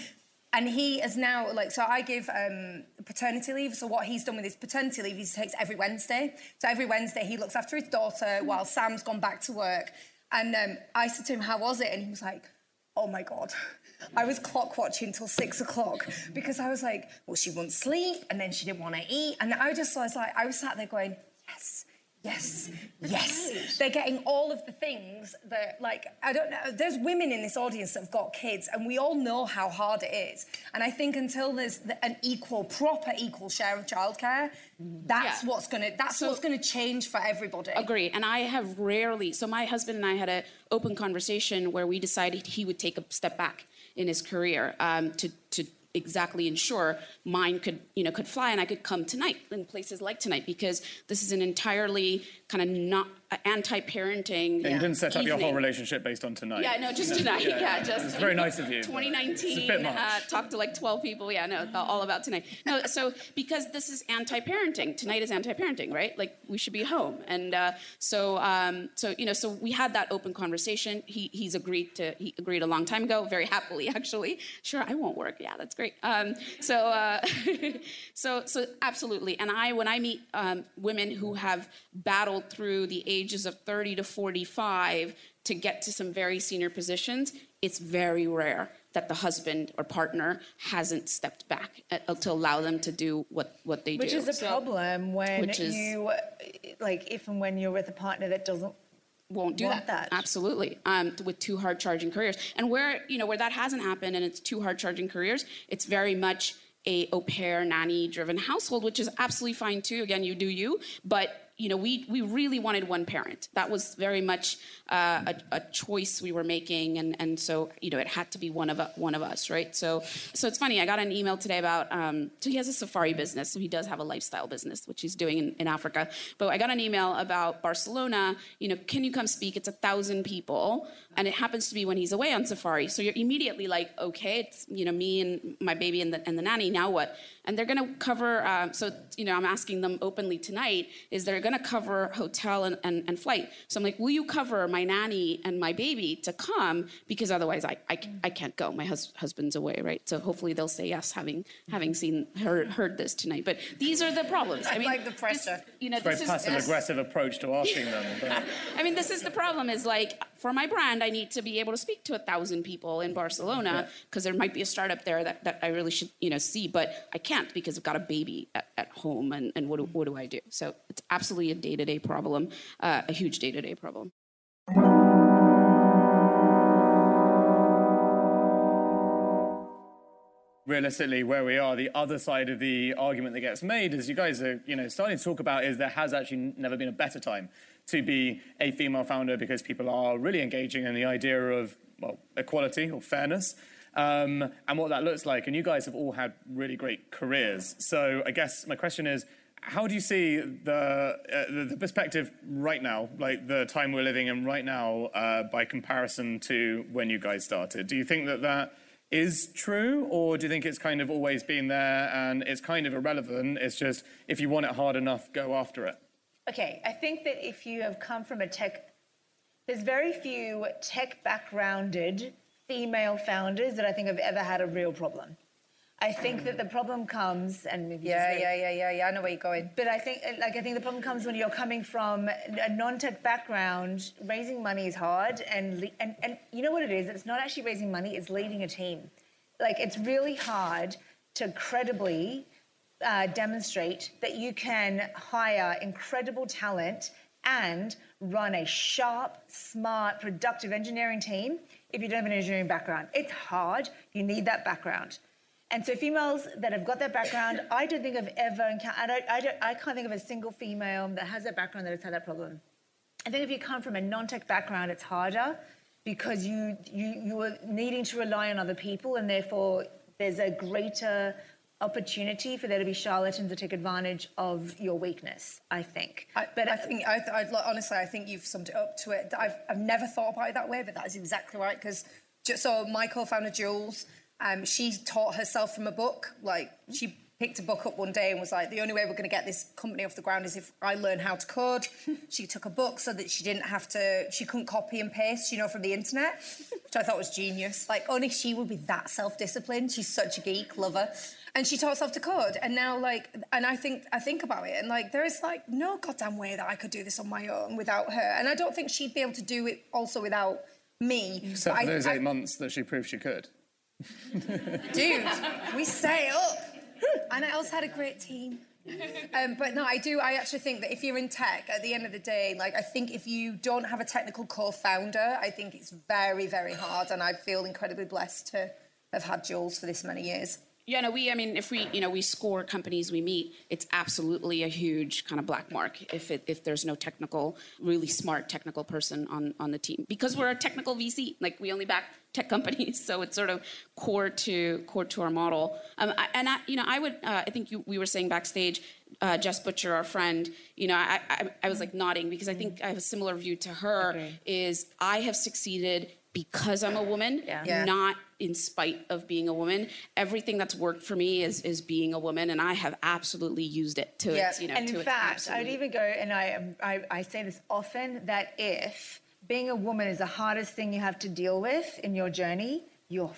And he is now like so. I give um, paternity leave. So what he's done with his paternity leave, he takes every Wednesday. So every Wednesday he looks after his daughter while Sam's gone back to work. And um, I said to him, "How was it?" And he was like, "Oh my god." I was clock watching till six o'clock because I was like, well, she wouldn't sleep and then she didn't want to eat. And I just was like, I was sat there going, yes, yes, yes. They're getting all of the things that, like, I don't know. There's women in this audience that have got kids, and we all know how hard it is. And I think until there's an equal, proper equal share of childcare, that's Yeah. what's gonna that's So- what's gonna change for everybody. Agree. And I have rarely. So my husband and I had an open conversation where we decided he would take a step back in his career um, to to exactly ensure mine could you know could fly and I could come tonight in places like tonight because this is an entirely kind of not anti-parenting. Yeah, you didn't set up your whole relationship based on tonight. Yeah, no, just tonight. Yeah, just. It's very nice of you. 2019. It's a bit much. Uh, talked to like 12 people. Yeah, no, all about tonight. No, so because this is anti-parenting. Tonight is anti-parenting, right? Like we should be home, and uh, so um, so you know, so we had that open conversation. He he's agreed to he agreed a long time ago, very happily actually. Sure, I won't work. Yeah, that's great. Um, so uh, so so absolutely. And I when I meet um, women who have battled through the ages of 30 to 45 to get to some very senior positions, it's very rare that the husband or partner hasn't stepped back uh, to allow them to do what, what they Which do. Which is a problem when you, like, if and when you're with a partner that doesn't won't do that. that. Absolutely. Um, with two hard charging careers. And where, you know, where that hasn't happened and it's two hard charging careers, it's very much a au pair nanny driven household, which is absolutely fine too. Again, you do you, but you know, we, we really wanted one parent. That was very much uh, a, a choice we were making, and, and so you know, it had to be one of one of us, right? So so it's funny. I got an email today about um, so he has a safari business, so he does have a lifestyle business, which he's doing in, in Africa. But I got an email about Barcelona. You know, can you come speak? It's a thousand people, and it happens to be when he's away on safari. So you're immediately like, okay, it's you know me and my baby and the, and the nanny. Now what? And they're going to cover. Um, so you know, I'm asking them openly tonight: is they're going to cover hotel and, and, and flight? So I'm like, will you cover my nanny and my baby to come? Because otherwise, I I, I can't go. My hus- husband's away, right? So hopefully they'll say yes, having having seen heard heard this tonight. But these are the problems. I I mean, like the this- pressure. you know, Very this is passive aggressive approach to asking them. But I mean, this is the problem. Is like for my brand, I need to be able to speak to a thousand people in Barcelona because there might be a startup there that, that I really should you know see, but I can't because I've got a baby at, at home, and, and what do, what do I do? So it's absolutely a day to day problem, uh, a huge day to day problem. realistically where we are the other side of the argument that gets made as you guys are you know starting to talk about is there has actually never been a better time to be a female founder because people are really engaging in the idea of well equality or fairness um, and what that looks like and you guys have all had really great careers so i guess my question is how do you see the, uh, the the perspective right now, like the time we're living in right now, uh, by comparison to when you guys started? Do you think that that is true, or do you think it's kind of always been there and it's kind of irrelevant? It's just if you want it hard enough, go after it. Okay, I think that if you have come from a tech, there's very few tech backgrounded female founders that I think have ever had a real problem. I think that the problem comes, and maybe Yeah, yeah, yeah, yeah, yeah. I know where you're going. But I think, like, I think the problem comes when you're coming from a non-tech background. Raising money is hard, and le- and and you know what it is? It's not actually raising money; it's leading a team. Like, it's really hard to credibly uh, demonstrate that you can hire incredible talent and run a sharp, smart, productive engineering team if you don't have an engineering background. It's hard. You need that background. And so females that have got that background, I don't think I've ever encountered, I, don't, I, don't, I can't think of a single female that has that background that has had that problem. I think if you come from a non-tech background, it's harder because you, you, you are needing to rely on other people and therefore there's a greater opportunity for there to be charlatans that take advantage of your weakness, I think. I, but I think, I, I, honestly, I think you've summed it up to it. I've, I've never thought about it that way, but that is exactly right. Because so my co-founder Jules, um, she taught herself from a book. Like she picked a book up one day and was like, the only way we're going to get this company off the ground is if I learn how to code. she took a book so that she didn't have to, she couldn't copy and paste, you know, from the internet, which I thought was genius. Like only she would be that self-disciplined. She's such a geek, lover. And she taught herself to code. And now like, and I think, I think about it and like, there is like no goddamn way that I could do this on my own without her. And I don't think she'd be able to do it also without me. Except But for I- those I- eight months that she proved she could. dude, we up. And I also had a great team. Um, but no, I do. I actually think that if you're in tech, at the end of the day, like I think if you don't have a technical co-founder, I think it's very, very hard. And I feel incredibly blessed to have had Jules for this many years. Yeah, no, we, I mean, if we, you know, we score companies we meet, it's absolutely a huge kind of black mark if it, if there's no technical, really smart technical person on, on the team. Because we're a technical VC, like we only back tech companies, so it's sort of core to core to our model. Um, I, and I, you know, I would, uh, I think you, we were saying backstage, uh, Jess Butcher, our friend, you know, I, I, I was like nodding because I think I have a similar view to her. Agree. Is I have succeeded because I'm a woman, Yeah. Yeah. not in spite of being a woman. Everything that's worked for me is is being a woman, and I have absolutely used it to Yeah. its, you know, and to in its fact, I would even go, and I, I, I say this often, that if being a woman is the hardest thing you have to deal with in your journey, you're,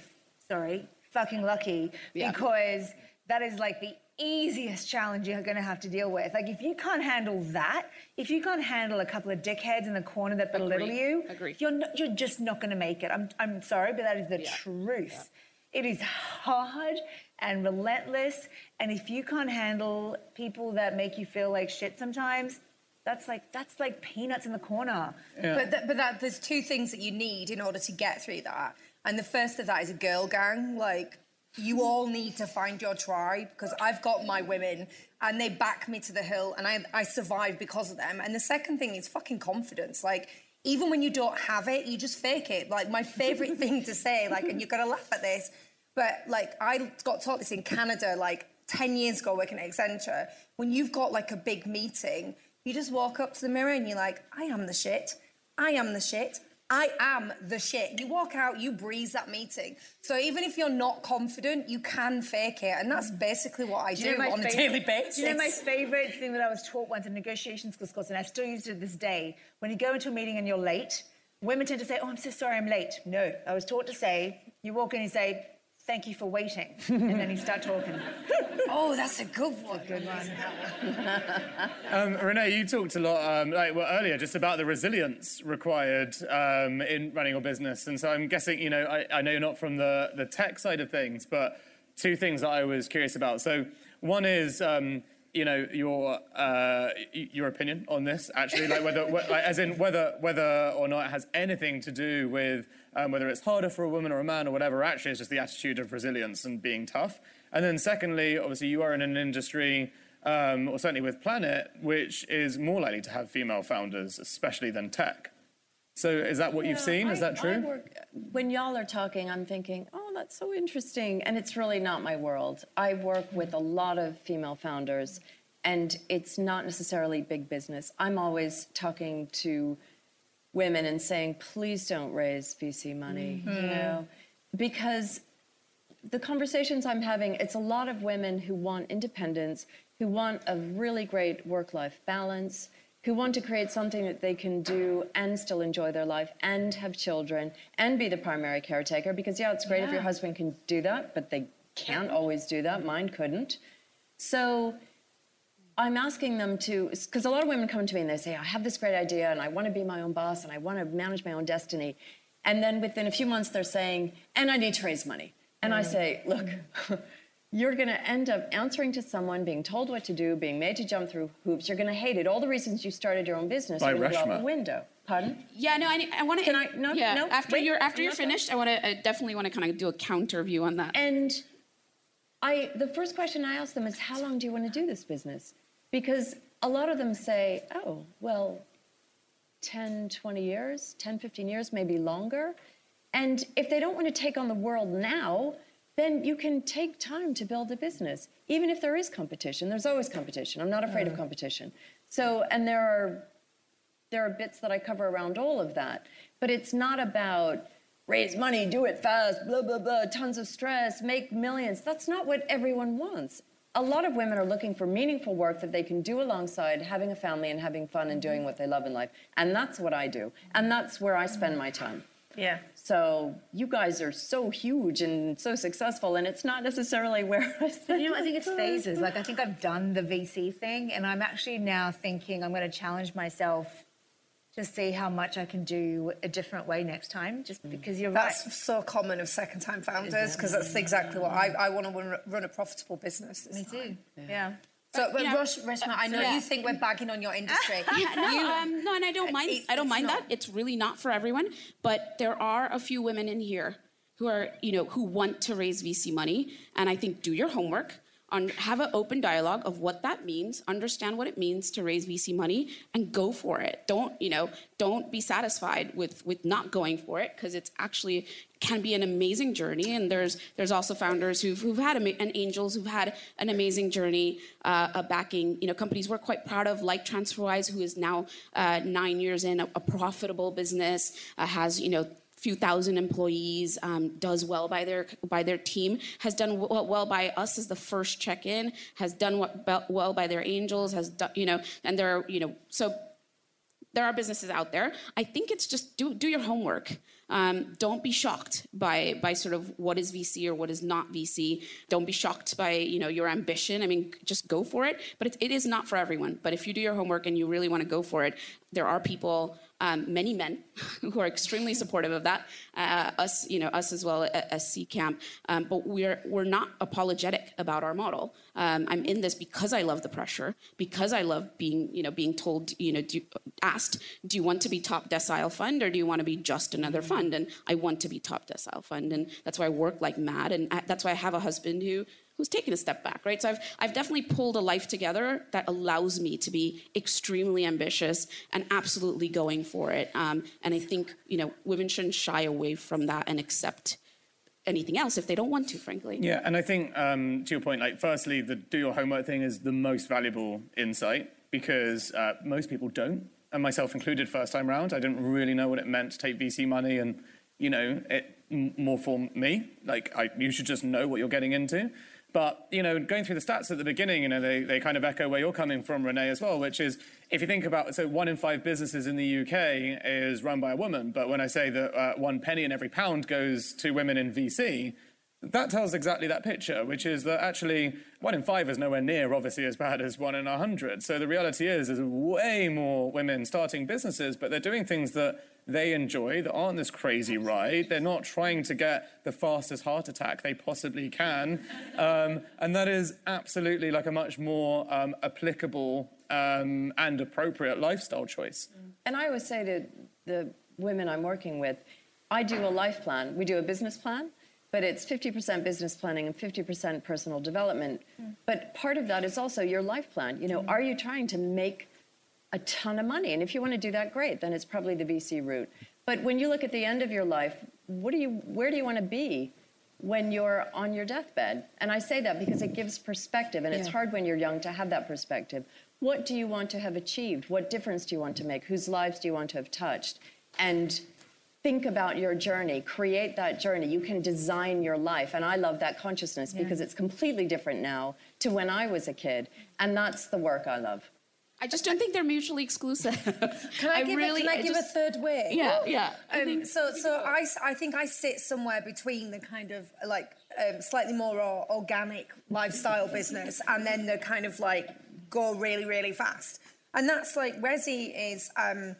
sorry, fucking lucky Yeah. because that is like the easiest challenge you're going to have to deal with. Like if you can't handle that, if you can't handle a couple of dickheads in the corner that belittle Agree. you, Agree. you're not, you're just not going to make it. I'm, I'm sorry, but that is the Yeah. truth. It is hard and relentless. And if you can't handle people that make you feel like shit sometimes, that's like that's like peanuts in the corner. But, th- but that, there's two things that you need in order to get through that. And the first of that is a girl gang. Like, you all need to find your tribe because I've got my women and they back me to the hill and I, I survive because of them. And the second thing is fucking confidence. Like, even when you don't have it, you just fake it. Like, my favorite thing to say, like, and you're to laugh at this, but like, I got taught this in Canada, like, 10 years ago working at Accenture. When you've got like a big meeting, you just walk up to the mirror and you're like, I am the shit. I am the shit. I am the shit. You walk out, you breeze that meeting. So even if you're not confident, you can fake it. And that's basically what I do, my on a daily basis. Do you know my favorite thing that I was taught once in negotiation skills course, and I still use it to this day? When you go into a meeting and you're late, women tend to say, "Oh, I'm so sorry, I'm late." No, I was taught to say, you walk in and you say, "Thank you for waiting," and then you start talking. oh, that's a good one. Good one. Um, Renee, you talked a lot um, like, well, earlier just about the resilience required um, in running your business. And so I'm guessing, you know, I, I know you're not from the, the tech side of things, but two things that I was curious about. So one is, um, you know, your uh, your opinion on this, actually, like whether, like, as in whether whether or not it has anything to do with um, whether it's harder for a woman or a man or whatever. Actually, it's just the attitude of resilience and being tough. And then secondly, obviously, you are in an industry um, or certainly with Planet, which is more likely to have female founders, especially than tech. So is that what you've Yeah, seen? Is that true? work- when y'all are talking, I'm thinking, oh, that's so interesting. And it's really not my world. I work with a lot of female founders, and it's not necessarily big business. I'm always talking to women and saying, please don't raise VC money, you mm-hmm. know, because the conversations I'm having, it's a lot of women who want independence, who want a really great work life balance, who want to create something that they can do and still enjoy their life and have children and be the primary caretaker. Because, yeah, it's great if your husband can do that, but they can't always do that. Mine couldn't. So, I'm asking them to, because a lot of women come to me and they say, I have this great idea and I want to be my own boss and I want to manage my own destiny. And then within a few months, they're saying, and I need to raise money. And I mm. say, look, you're going to end up answering to someone, being told what to do, being made to jump through hoops. You're going to hate it. All the reasons you started your own business By are going to go out the window. Pardon? Yeah, no, I, I want to. Can I- no, yeah, no, after wait, you're after I'm you're not done. finished, I want to. Definitely want to kind of do a counter view on that. And I, the first question I ask them is, how long do you want to do this business? Because a lot of them say, oh, well, 10, 20 years, 10, 15 years, maybe longer. And if they don't want to take on the world now, then you can take time to build a business. Even if there is competition, there's always competition. I'm not afraid of mm. competition. So, and there are there are bits that I cover around all of that. But it's not about raise money, do it fast, blah, blah, blah, tons of stress, make millions. That's not what everyone wants. A lot of women are looking for meaningful work that they can do alongside having a family and having fun and doing what they love in life. And that's what I do. And that's where I spend my time. Yeah. So you guys are so huge and so successful, and it's not necessarily where I spend. You know, I think it's phases. Like, I think I've done the VC thing, and I'm actually now thinking I'm going to challenge myself to see how much I can do a different way next time, just because you're That's right. so common of second time founders because that's exactly what I, I want to run, run a profitable business. this Me time. too. Yeah. So, but you know, Rush, Reshma, I know yeah. you think we're bagging on your industry. Yeah, no, You- um, no, and I don't mind. It- I don't mind not. that. It's really not for everyone. But there are a few women in here who are, you know, who want to raise VC money. And I think do your homework have an open dialogue of what that means understand what it means to raise vc money and go for it. Don't you know don't be satisfied with with not going for it because it's actually can be an amazing journey. And there's there's also founders who've, who've had and angels who've had an amazing journey uh, backing you know companies we're quite proud of like transferwise who is now uh, nine years in a, a profitable business uh, has you know few thousand employees, um, does well by their by their team, has done well, well by us as the first check-in, has done what, well by their angels, has done, you know, and there are, you know, so there are businesses out there. I think it's just do do your homework. Um, don't be shocked by by sort of what is VC or what is not VC. Don't be shocked by you know your ambition. I mean, just go for it. But it, it is not for everyone. But if you do your homework and you really want to go for it, there are people um, many men who are extremely supportive of that. Uh, us, you know, us as well as Seedcamp. Um, but we're we're not apologetic about our model. Um, I'm in this because I love the pressure, because I love being, you know, being told, you know, do, asked, do you want to be top decile fund or do you want to be just another fund? And I want to be top decile fund, and that's why I work like mad, and I, that's why I have a husband who who's taken a step back, right? So I've, I've definitely pulled a life together that allows me to be extremely ambitious and absolutely going for it. Um, and I think, you know, women shouldn't shy away from that and accept anything else if they don't want to, frankly. Yeah, and I think um, to your point, like, firstly, the do your homework thing is the most valuable insight because uh, most people don't, and myself included, first time round. I didn't really know what it meant to take VC money, and you know, it more for me. Like, I, you should just know what you're getting into. But, you know, going through the stats at the beginning, you know, they, they kind of echo where you're coming from, Renee, as well, which is if you think about, so one in five businesses in the UK is run by a woman. But when I say that uh, one penny in every pound goes to women in VC, that tells exactly that picture, which is that actually one in five is nowhere near, obviously, as bad as one in a hundred. So the reality is, there's way more women starting businesses, but they're doing things that they enjoy that aren't this crazy ride. They're not trying to get the fastest heart attack they possibly can. Um, and that is absolutely like a much more um, applicable um, and appropriate lifestyle choice. And I always say to the women I'm working with, I do a life plan. We do a business plan, but it's 50% business planning and 50% personal development. Mm. But part of that is also your life plan. You know, mm. are you trying to make a ton of money. And if you want to do that, great, then it's probably the VC route. But when you look at the end of your life, what do you, where do you want to be when you're on your deathbed? And I say that because it gives perspective, and yeah. it's hard when you're young to have that perspective. What do you want to have achieved? What difference do you want to make? Whose lives do you want to have touched? And think about your journey, create that journey. You can design your life. And I love that consciousness yeah. because it's completely different now to when I was a kid. And that's the work I love. I just don't think they're mutually exclusive. can I, I give, really, a, can I, I give just, a third way? Yeah, yeah. Um, so, so I, I think I sit somewhere between the kind of like um, slightly more organic lifestyle business and then the kind of like go really, really fast. And that's like Resi is um,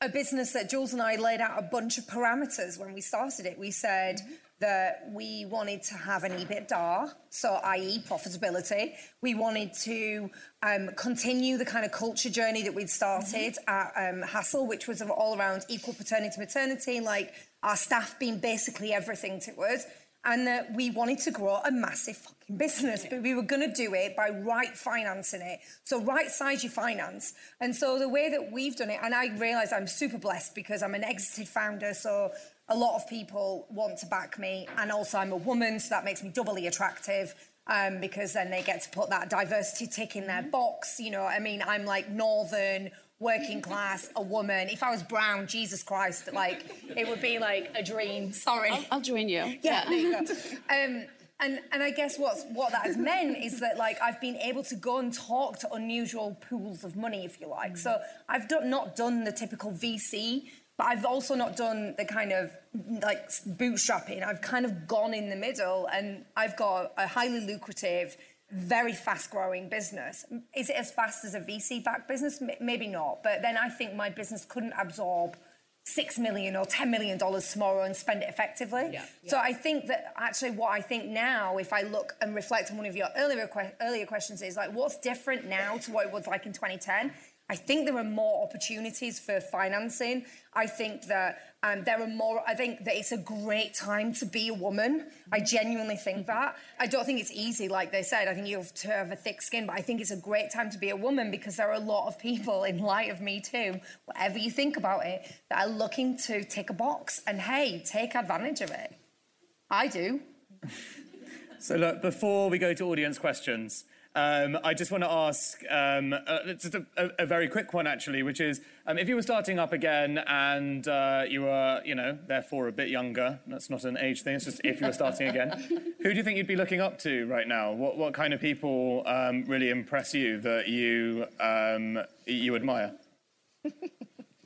a business that Jules and I laid out a bunch of parameters when we started it. We said. Mm-hmm that we wanted to have an EBITDA, so i.e. profitability. We wanted to um, continue the kind of culture journey that we'd started mm-hmm. at um, Hassle, which was all around equal paternity maternity, like our staff being basically everything to us. And that we wanted to grow a massive fucking business, but we were going to do it by right financing it. So right size your finance. And so the way that we've done it, and I realise I'm super blessed because I'm an exited founder, so a lot of people want to back me, and also I'm a woman, so that makes me doubly attractive. Um, because then they get to put that diversity tick in their box. You know, I mean, I'm like northern, working class, a woman. If I was brown, Jesus Christ, like it would be like a dream. Sorry, I'll, I'll join you. Yeah, there you go. Um, and and I guess what's what that has meant is that like I've been able to go and talk to unusual pools of money, if you like. So I've done, not done the typical VC but I've also not done the kind of like bootstrapping. I've kind of gone in the middle and I've got a highly lucrative, very fast growing business. Is it as fast as a VC backed business? Maybe not. But then I think my business couldn't absorb six million or ten million dollars tomorrow and spend it effectively. Yeah, yeah. So I think that actually what I think now, if I look and reflect on one of your earlier que- earlier questions, is like what's different now to what it was like in 2010. I think there are more opportunities for financing. I think that um, there are more. I think that it's a great time to be a woman. I genuinely think that. I don't think it's easy, like they said. I think you have to have a thick skin, but I think it's a great time to be a woman because there are a lot of people, in light of Me Too, whatever you think about it, that are looking to tick a box. And hey, take advantage of it. I do. So, look, before we go to audience questions, um, I just want to ask um, uh, just a, a, a, very quick one, actually, which is um, if you were starting up again and uh, you were, you know, therefore a bit younger, that's not an age thing, it's just if you were starting again, who do you think you'd be looking up to right now? What, what kind of people um, really impress you that you, um, you admire?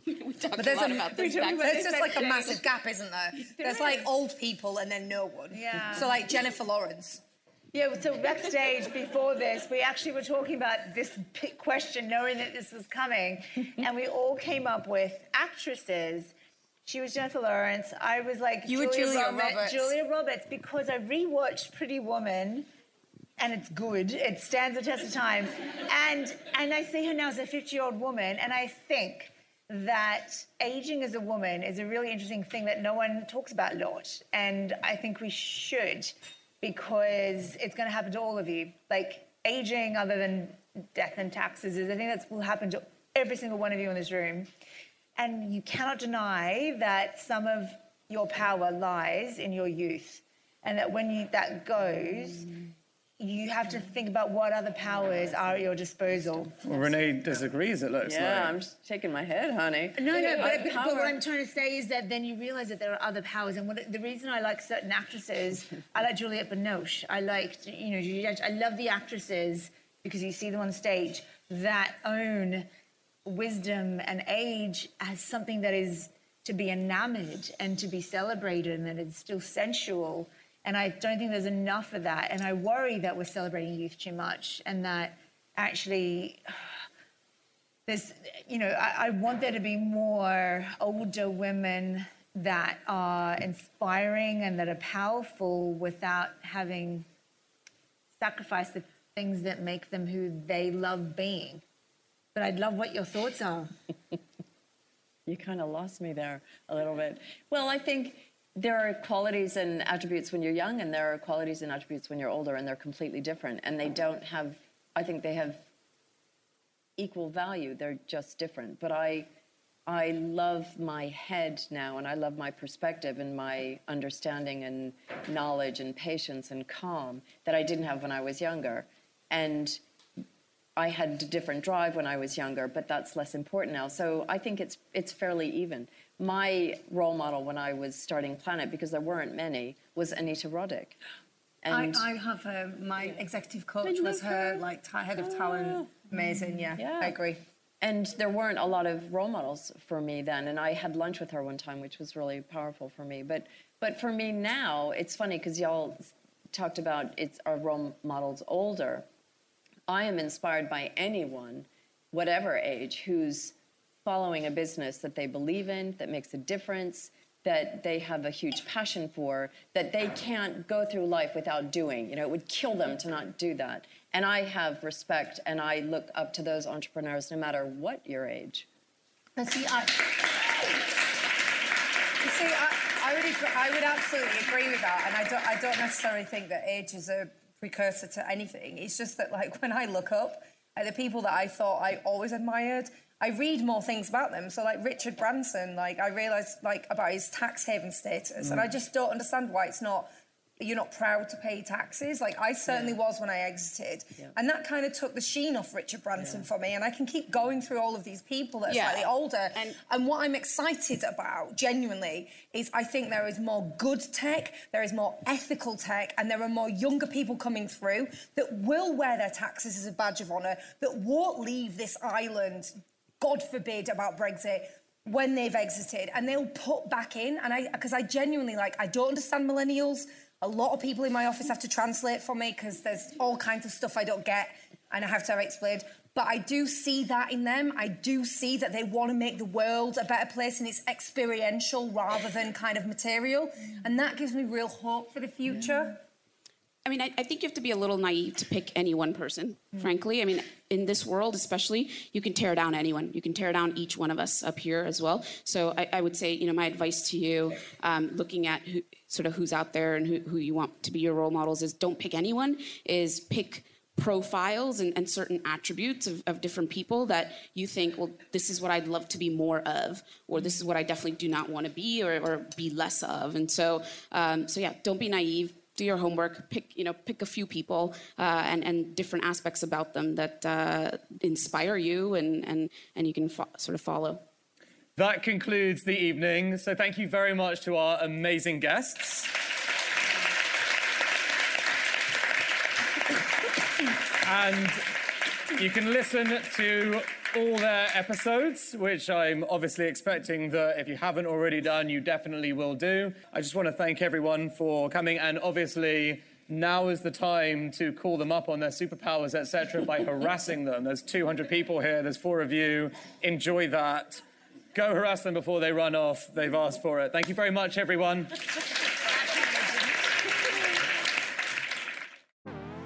we talked but there's a lot a, about this. There's just like a massive gap, isn't there? there there's like old people and then no one. Yeah. So like Jennifer Lawrence. Yeah, so backstage before this, we actually were talking about this question, knowing that this was coming, and we all came up with actresses. She was Jennifer Lawrence. I was like you Julia, were Julia Roberts, Roberts. Julia Roberts, because I rewatched Pretty Woman, and it's good. It stands the test of time, and and I see her now as a 50-year-old woman, and I think that aging as a woman is a really interesting thing that no one talks about a lot, and I think we should because it's going to happen to all of you. Like aging, other than death and taxes, is I think that will happen to every single one of you in this room. And you cannot deny that some of your power lies in your youth, and that when you, that goes, you have to think about what other powers are at your disposal. Well, Renee disagrees, it looks yeah, like. Yeah, I'm just shaking my head, honey. No, no, but, but, what I'm trying to say is that then you realize that there are other powers. And what, the reason I like certain actresses, I like Juliette Binoche. I like, you know, Juliette, I love the actresses because you see them on stage that own wisdom and age as something that is to be enamored and to be celebrated and that it's still sensual and I don't think there's enough of that. And I worry that we're celebrating youth too much and that actually there's, you know, I, I want there to be more older women that are inspiring and that are powerful without having sacrificed the things that make them who they love being. But I'd love what your thoughts are. you kind of lost me there a little bit. Well, I think there are qualities and attributes when you're young, and there are qualities and attributes when you're older, and they're completely different. And they don't have, I think they have equal value. They're just different. But I, I love my head now, and I love my perspective and my understanding and knowledge and patience and calm that I didn't have when I was younger. And I had a different drive when I was younger, but that's less important now. So I think it's it's fairly even my role model when I was starting Planet, because there weren't many, was Anita Roddick. And I, I have her, my executive coach was her, like head of talent. Oh. Amazing, yeah, yeah, I agree. And there weren't a lot of role models for me then, and I had lunch with her one time, which was really powerful for me. But but for me now, it's funny because y'all talked about it's our role models older. I am inspired by anyone, whatever age, who's following a business that they believe in, that makes a difference, that they have a huge passion for, that they can't go through life without doing. You know, it would kill them to not do that. And I have respect and I look up to those entrepreneurs no matter what your age. And see, I, see, I, I, would agree, I would absolutely agree with that. And I don't, I don't necessarily think that age is a precursor to anything. It's just that, like, when I look up at the people that I thought I always admired, I read more things about them. So like Richard Branson, like I realised like about his tax haven status, mm. and I mm. just don't understand why it's not. You're not proud to pay taxes. Like I certainly yeah. was when I exited, yeah. and that kind of took the sheen off Richard Branson yeah. for me. And I can keep going through all of these people that are slightly older. And, and what I'm excited about, genuinely, is I think there is more good tech, there is more ethical tech, and there are more younger people coming through that will wear their taxes as a badge of honour, that won't leave this island God forbid, about Brexit when they've exited and they'll put back in. And I, because I genuinely like, I don't understand millennials. A lot of people in my office have to translate for me because there's all kinds of stuff I don't get and I have to have explained. But I do see that in them. I do see that they want to make the world a better place and it's experiential rather than kind of material. And that gives me real hope for the future. I mean, I, I, think you have to be a little naive to pick any one person, mm. frankly. I mean, in this world, especially, you can tear down anyone. You can tear down each one of us up here as well. So I, I would say, you know, my advice to you, um, looking at who, sort of who's out there and who, who you want to be your role models, is don't pick anyone. Is pick profiles and, and certain attributes of, of, different people that you think, well, this is what I'd love to be more of, or this is what I definitely do not want to be or, or be less of. And so, um, so yeah, don't be naive do your homework, pick you know pick a few people uh, and and different aspects about them that uh, inspire you and and and you can fo- sort of follow. That concludes the evening. So thank you very much to our amazing guests. and you can listen to all their episodes, which I'm obviously expecting that if you haven't already done, you definitely will do. I just want to thank everyone for coming, and obviously, now is the time to call them up on their superpowers, etc., by harassing them. There's 200 people here, there's four of you. Enjoy that. Go harass them before they run off. They've asked for it. Thank you very much, everyone.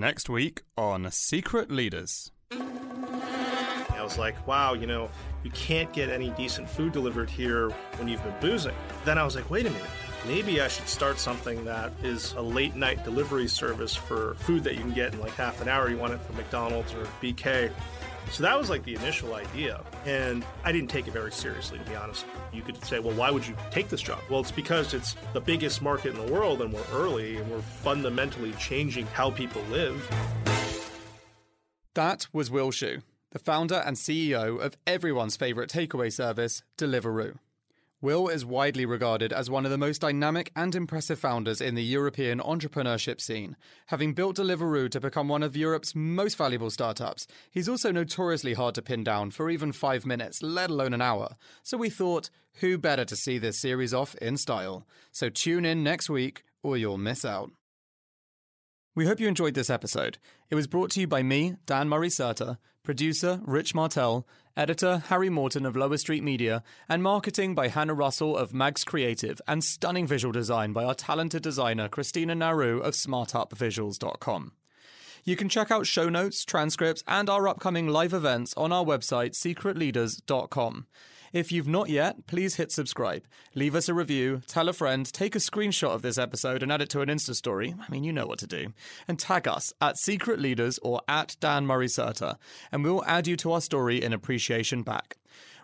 Next week on Secret Leaders. I was like, wow, you know, you can't get any decent food delivered here when you've been boozing. Then I was like, wait a minute, maybe I should start something that is a late night delivery service for food that you can get in like half an hour. You want it from McDonald's or BK. So that was like the initial idea. And I didn't take it very seriously, to be honest. You could say, well, why would you take this job? Well, it's because it's the biggest market in the world and we're early and we're fundamentally changing how people live. That was Will Shu, the founder and CEO of everyone's favourite takeaway service, Deliveroo. Will is widely regarded as one of the most dynamic and impressive founders in the European entrepreneurship scene. Having built Deliveroo to become one of Europe's most valuable startups, he's also notoriously hard to pin down for even five minutes, let alone an hour. So we thought, who better to see this series off in style? So tune in next week or you'll miss out. We hope you enjoyed this episode. It was brought to you by me, Dan Murray Serter, producer Rich Martell, editor Harry Morton of Lower Street Media, and marketing by Hannah Russell of Mags Creative, and stunning visual design by our talented designer Christina Naru of SmartUpVisuals.com. You can check out show notes, transcripts, and our upcoming live events on our website, secretleaders.com. If you've not yet, please hit subscribe. Leave us a review, tell a friend, take a screenshot of this episode and add it to an Insta story. I mean, you know what to do. And tag us at Secret Leaders or at Dan Murray Serter, and we'll add you to our story in appreciation back.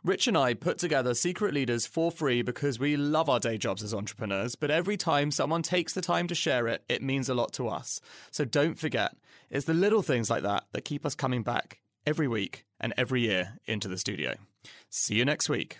Rich and I put together Secret Leaders for free because we love our day jobs as entrepreneurs, but every time someone takes the time to share it, it means a lot to us. So don't forget, it's the little things like that that keep us coming back every week and every year into the studio. See you next week.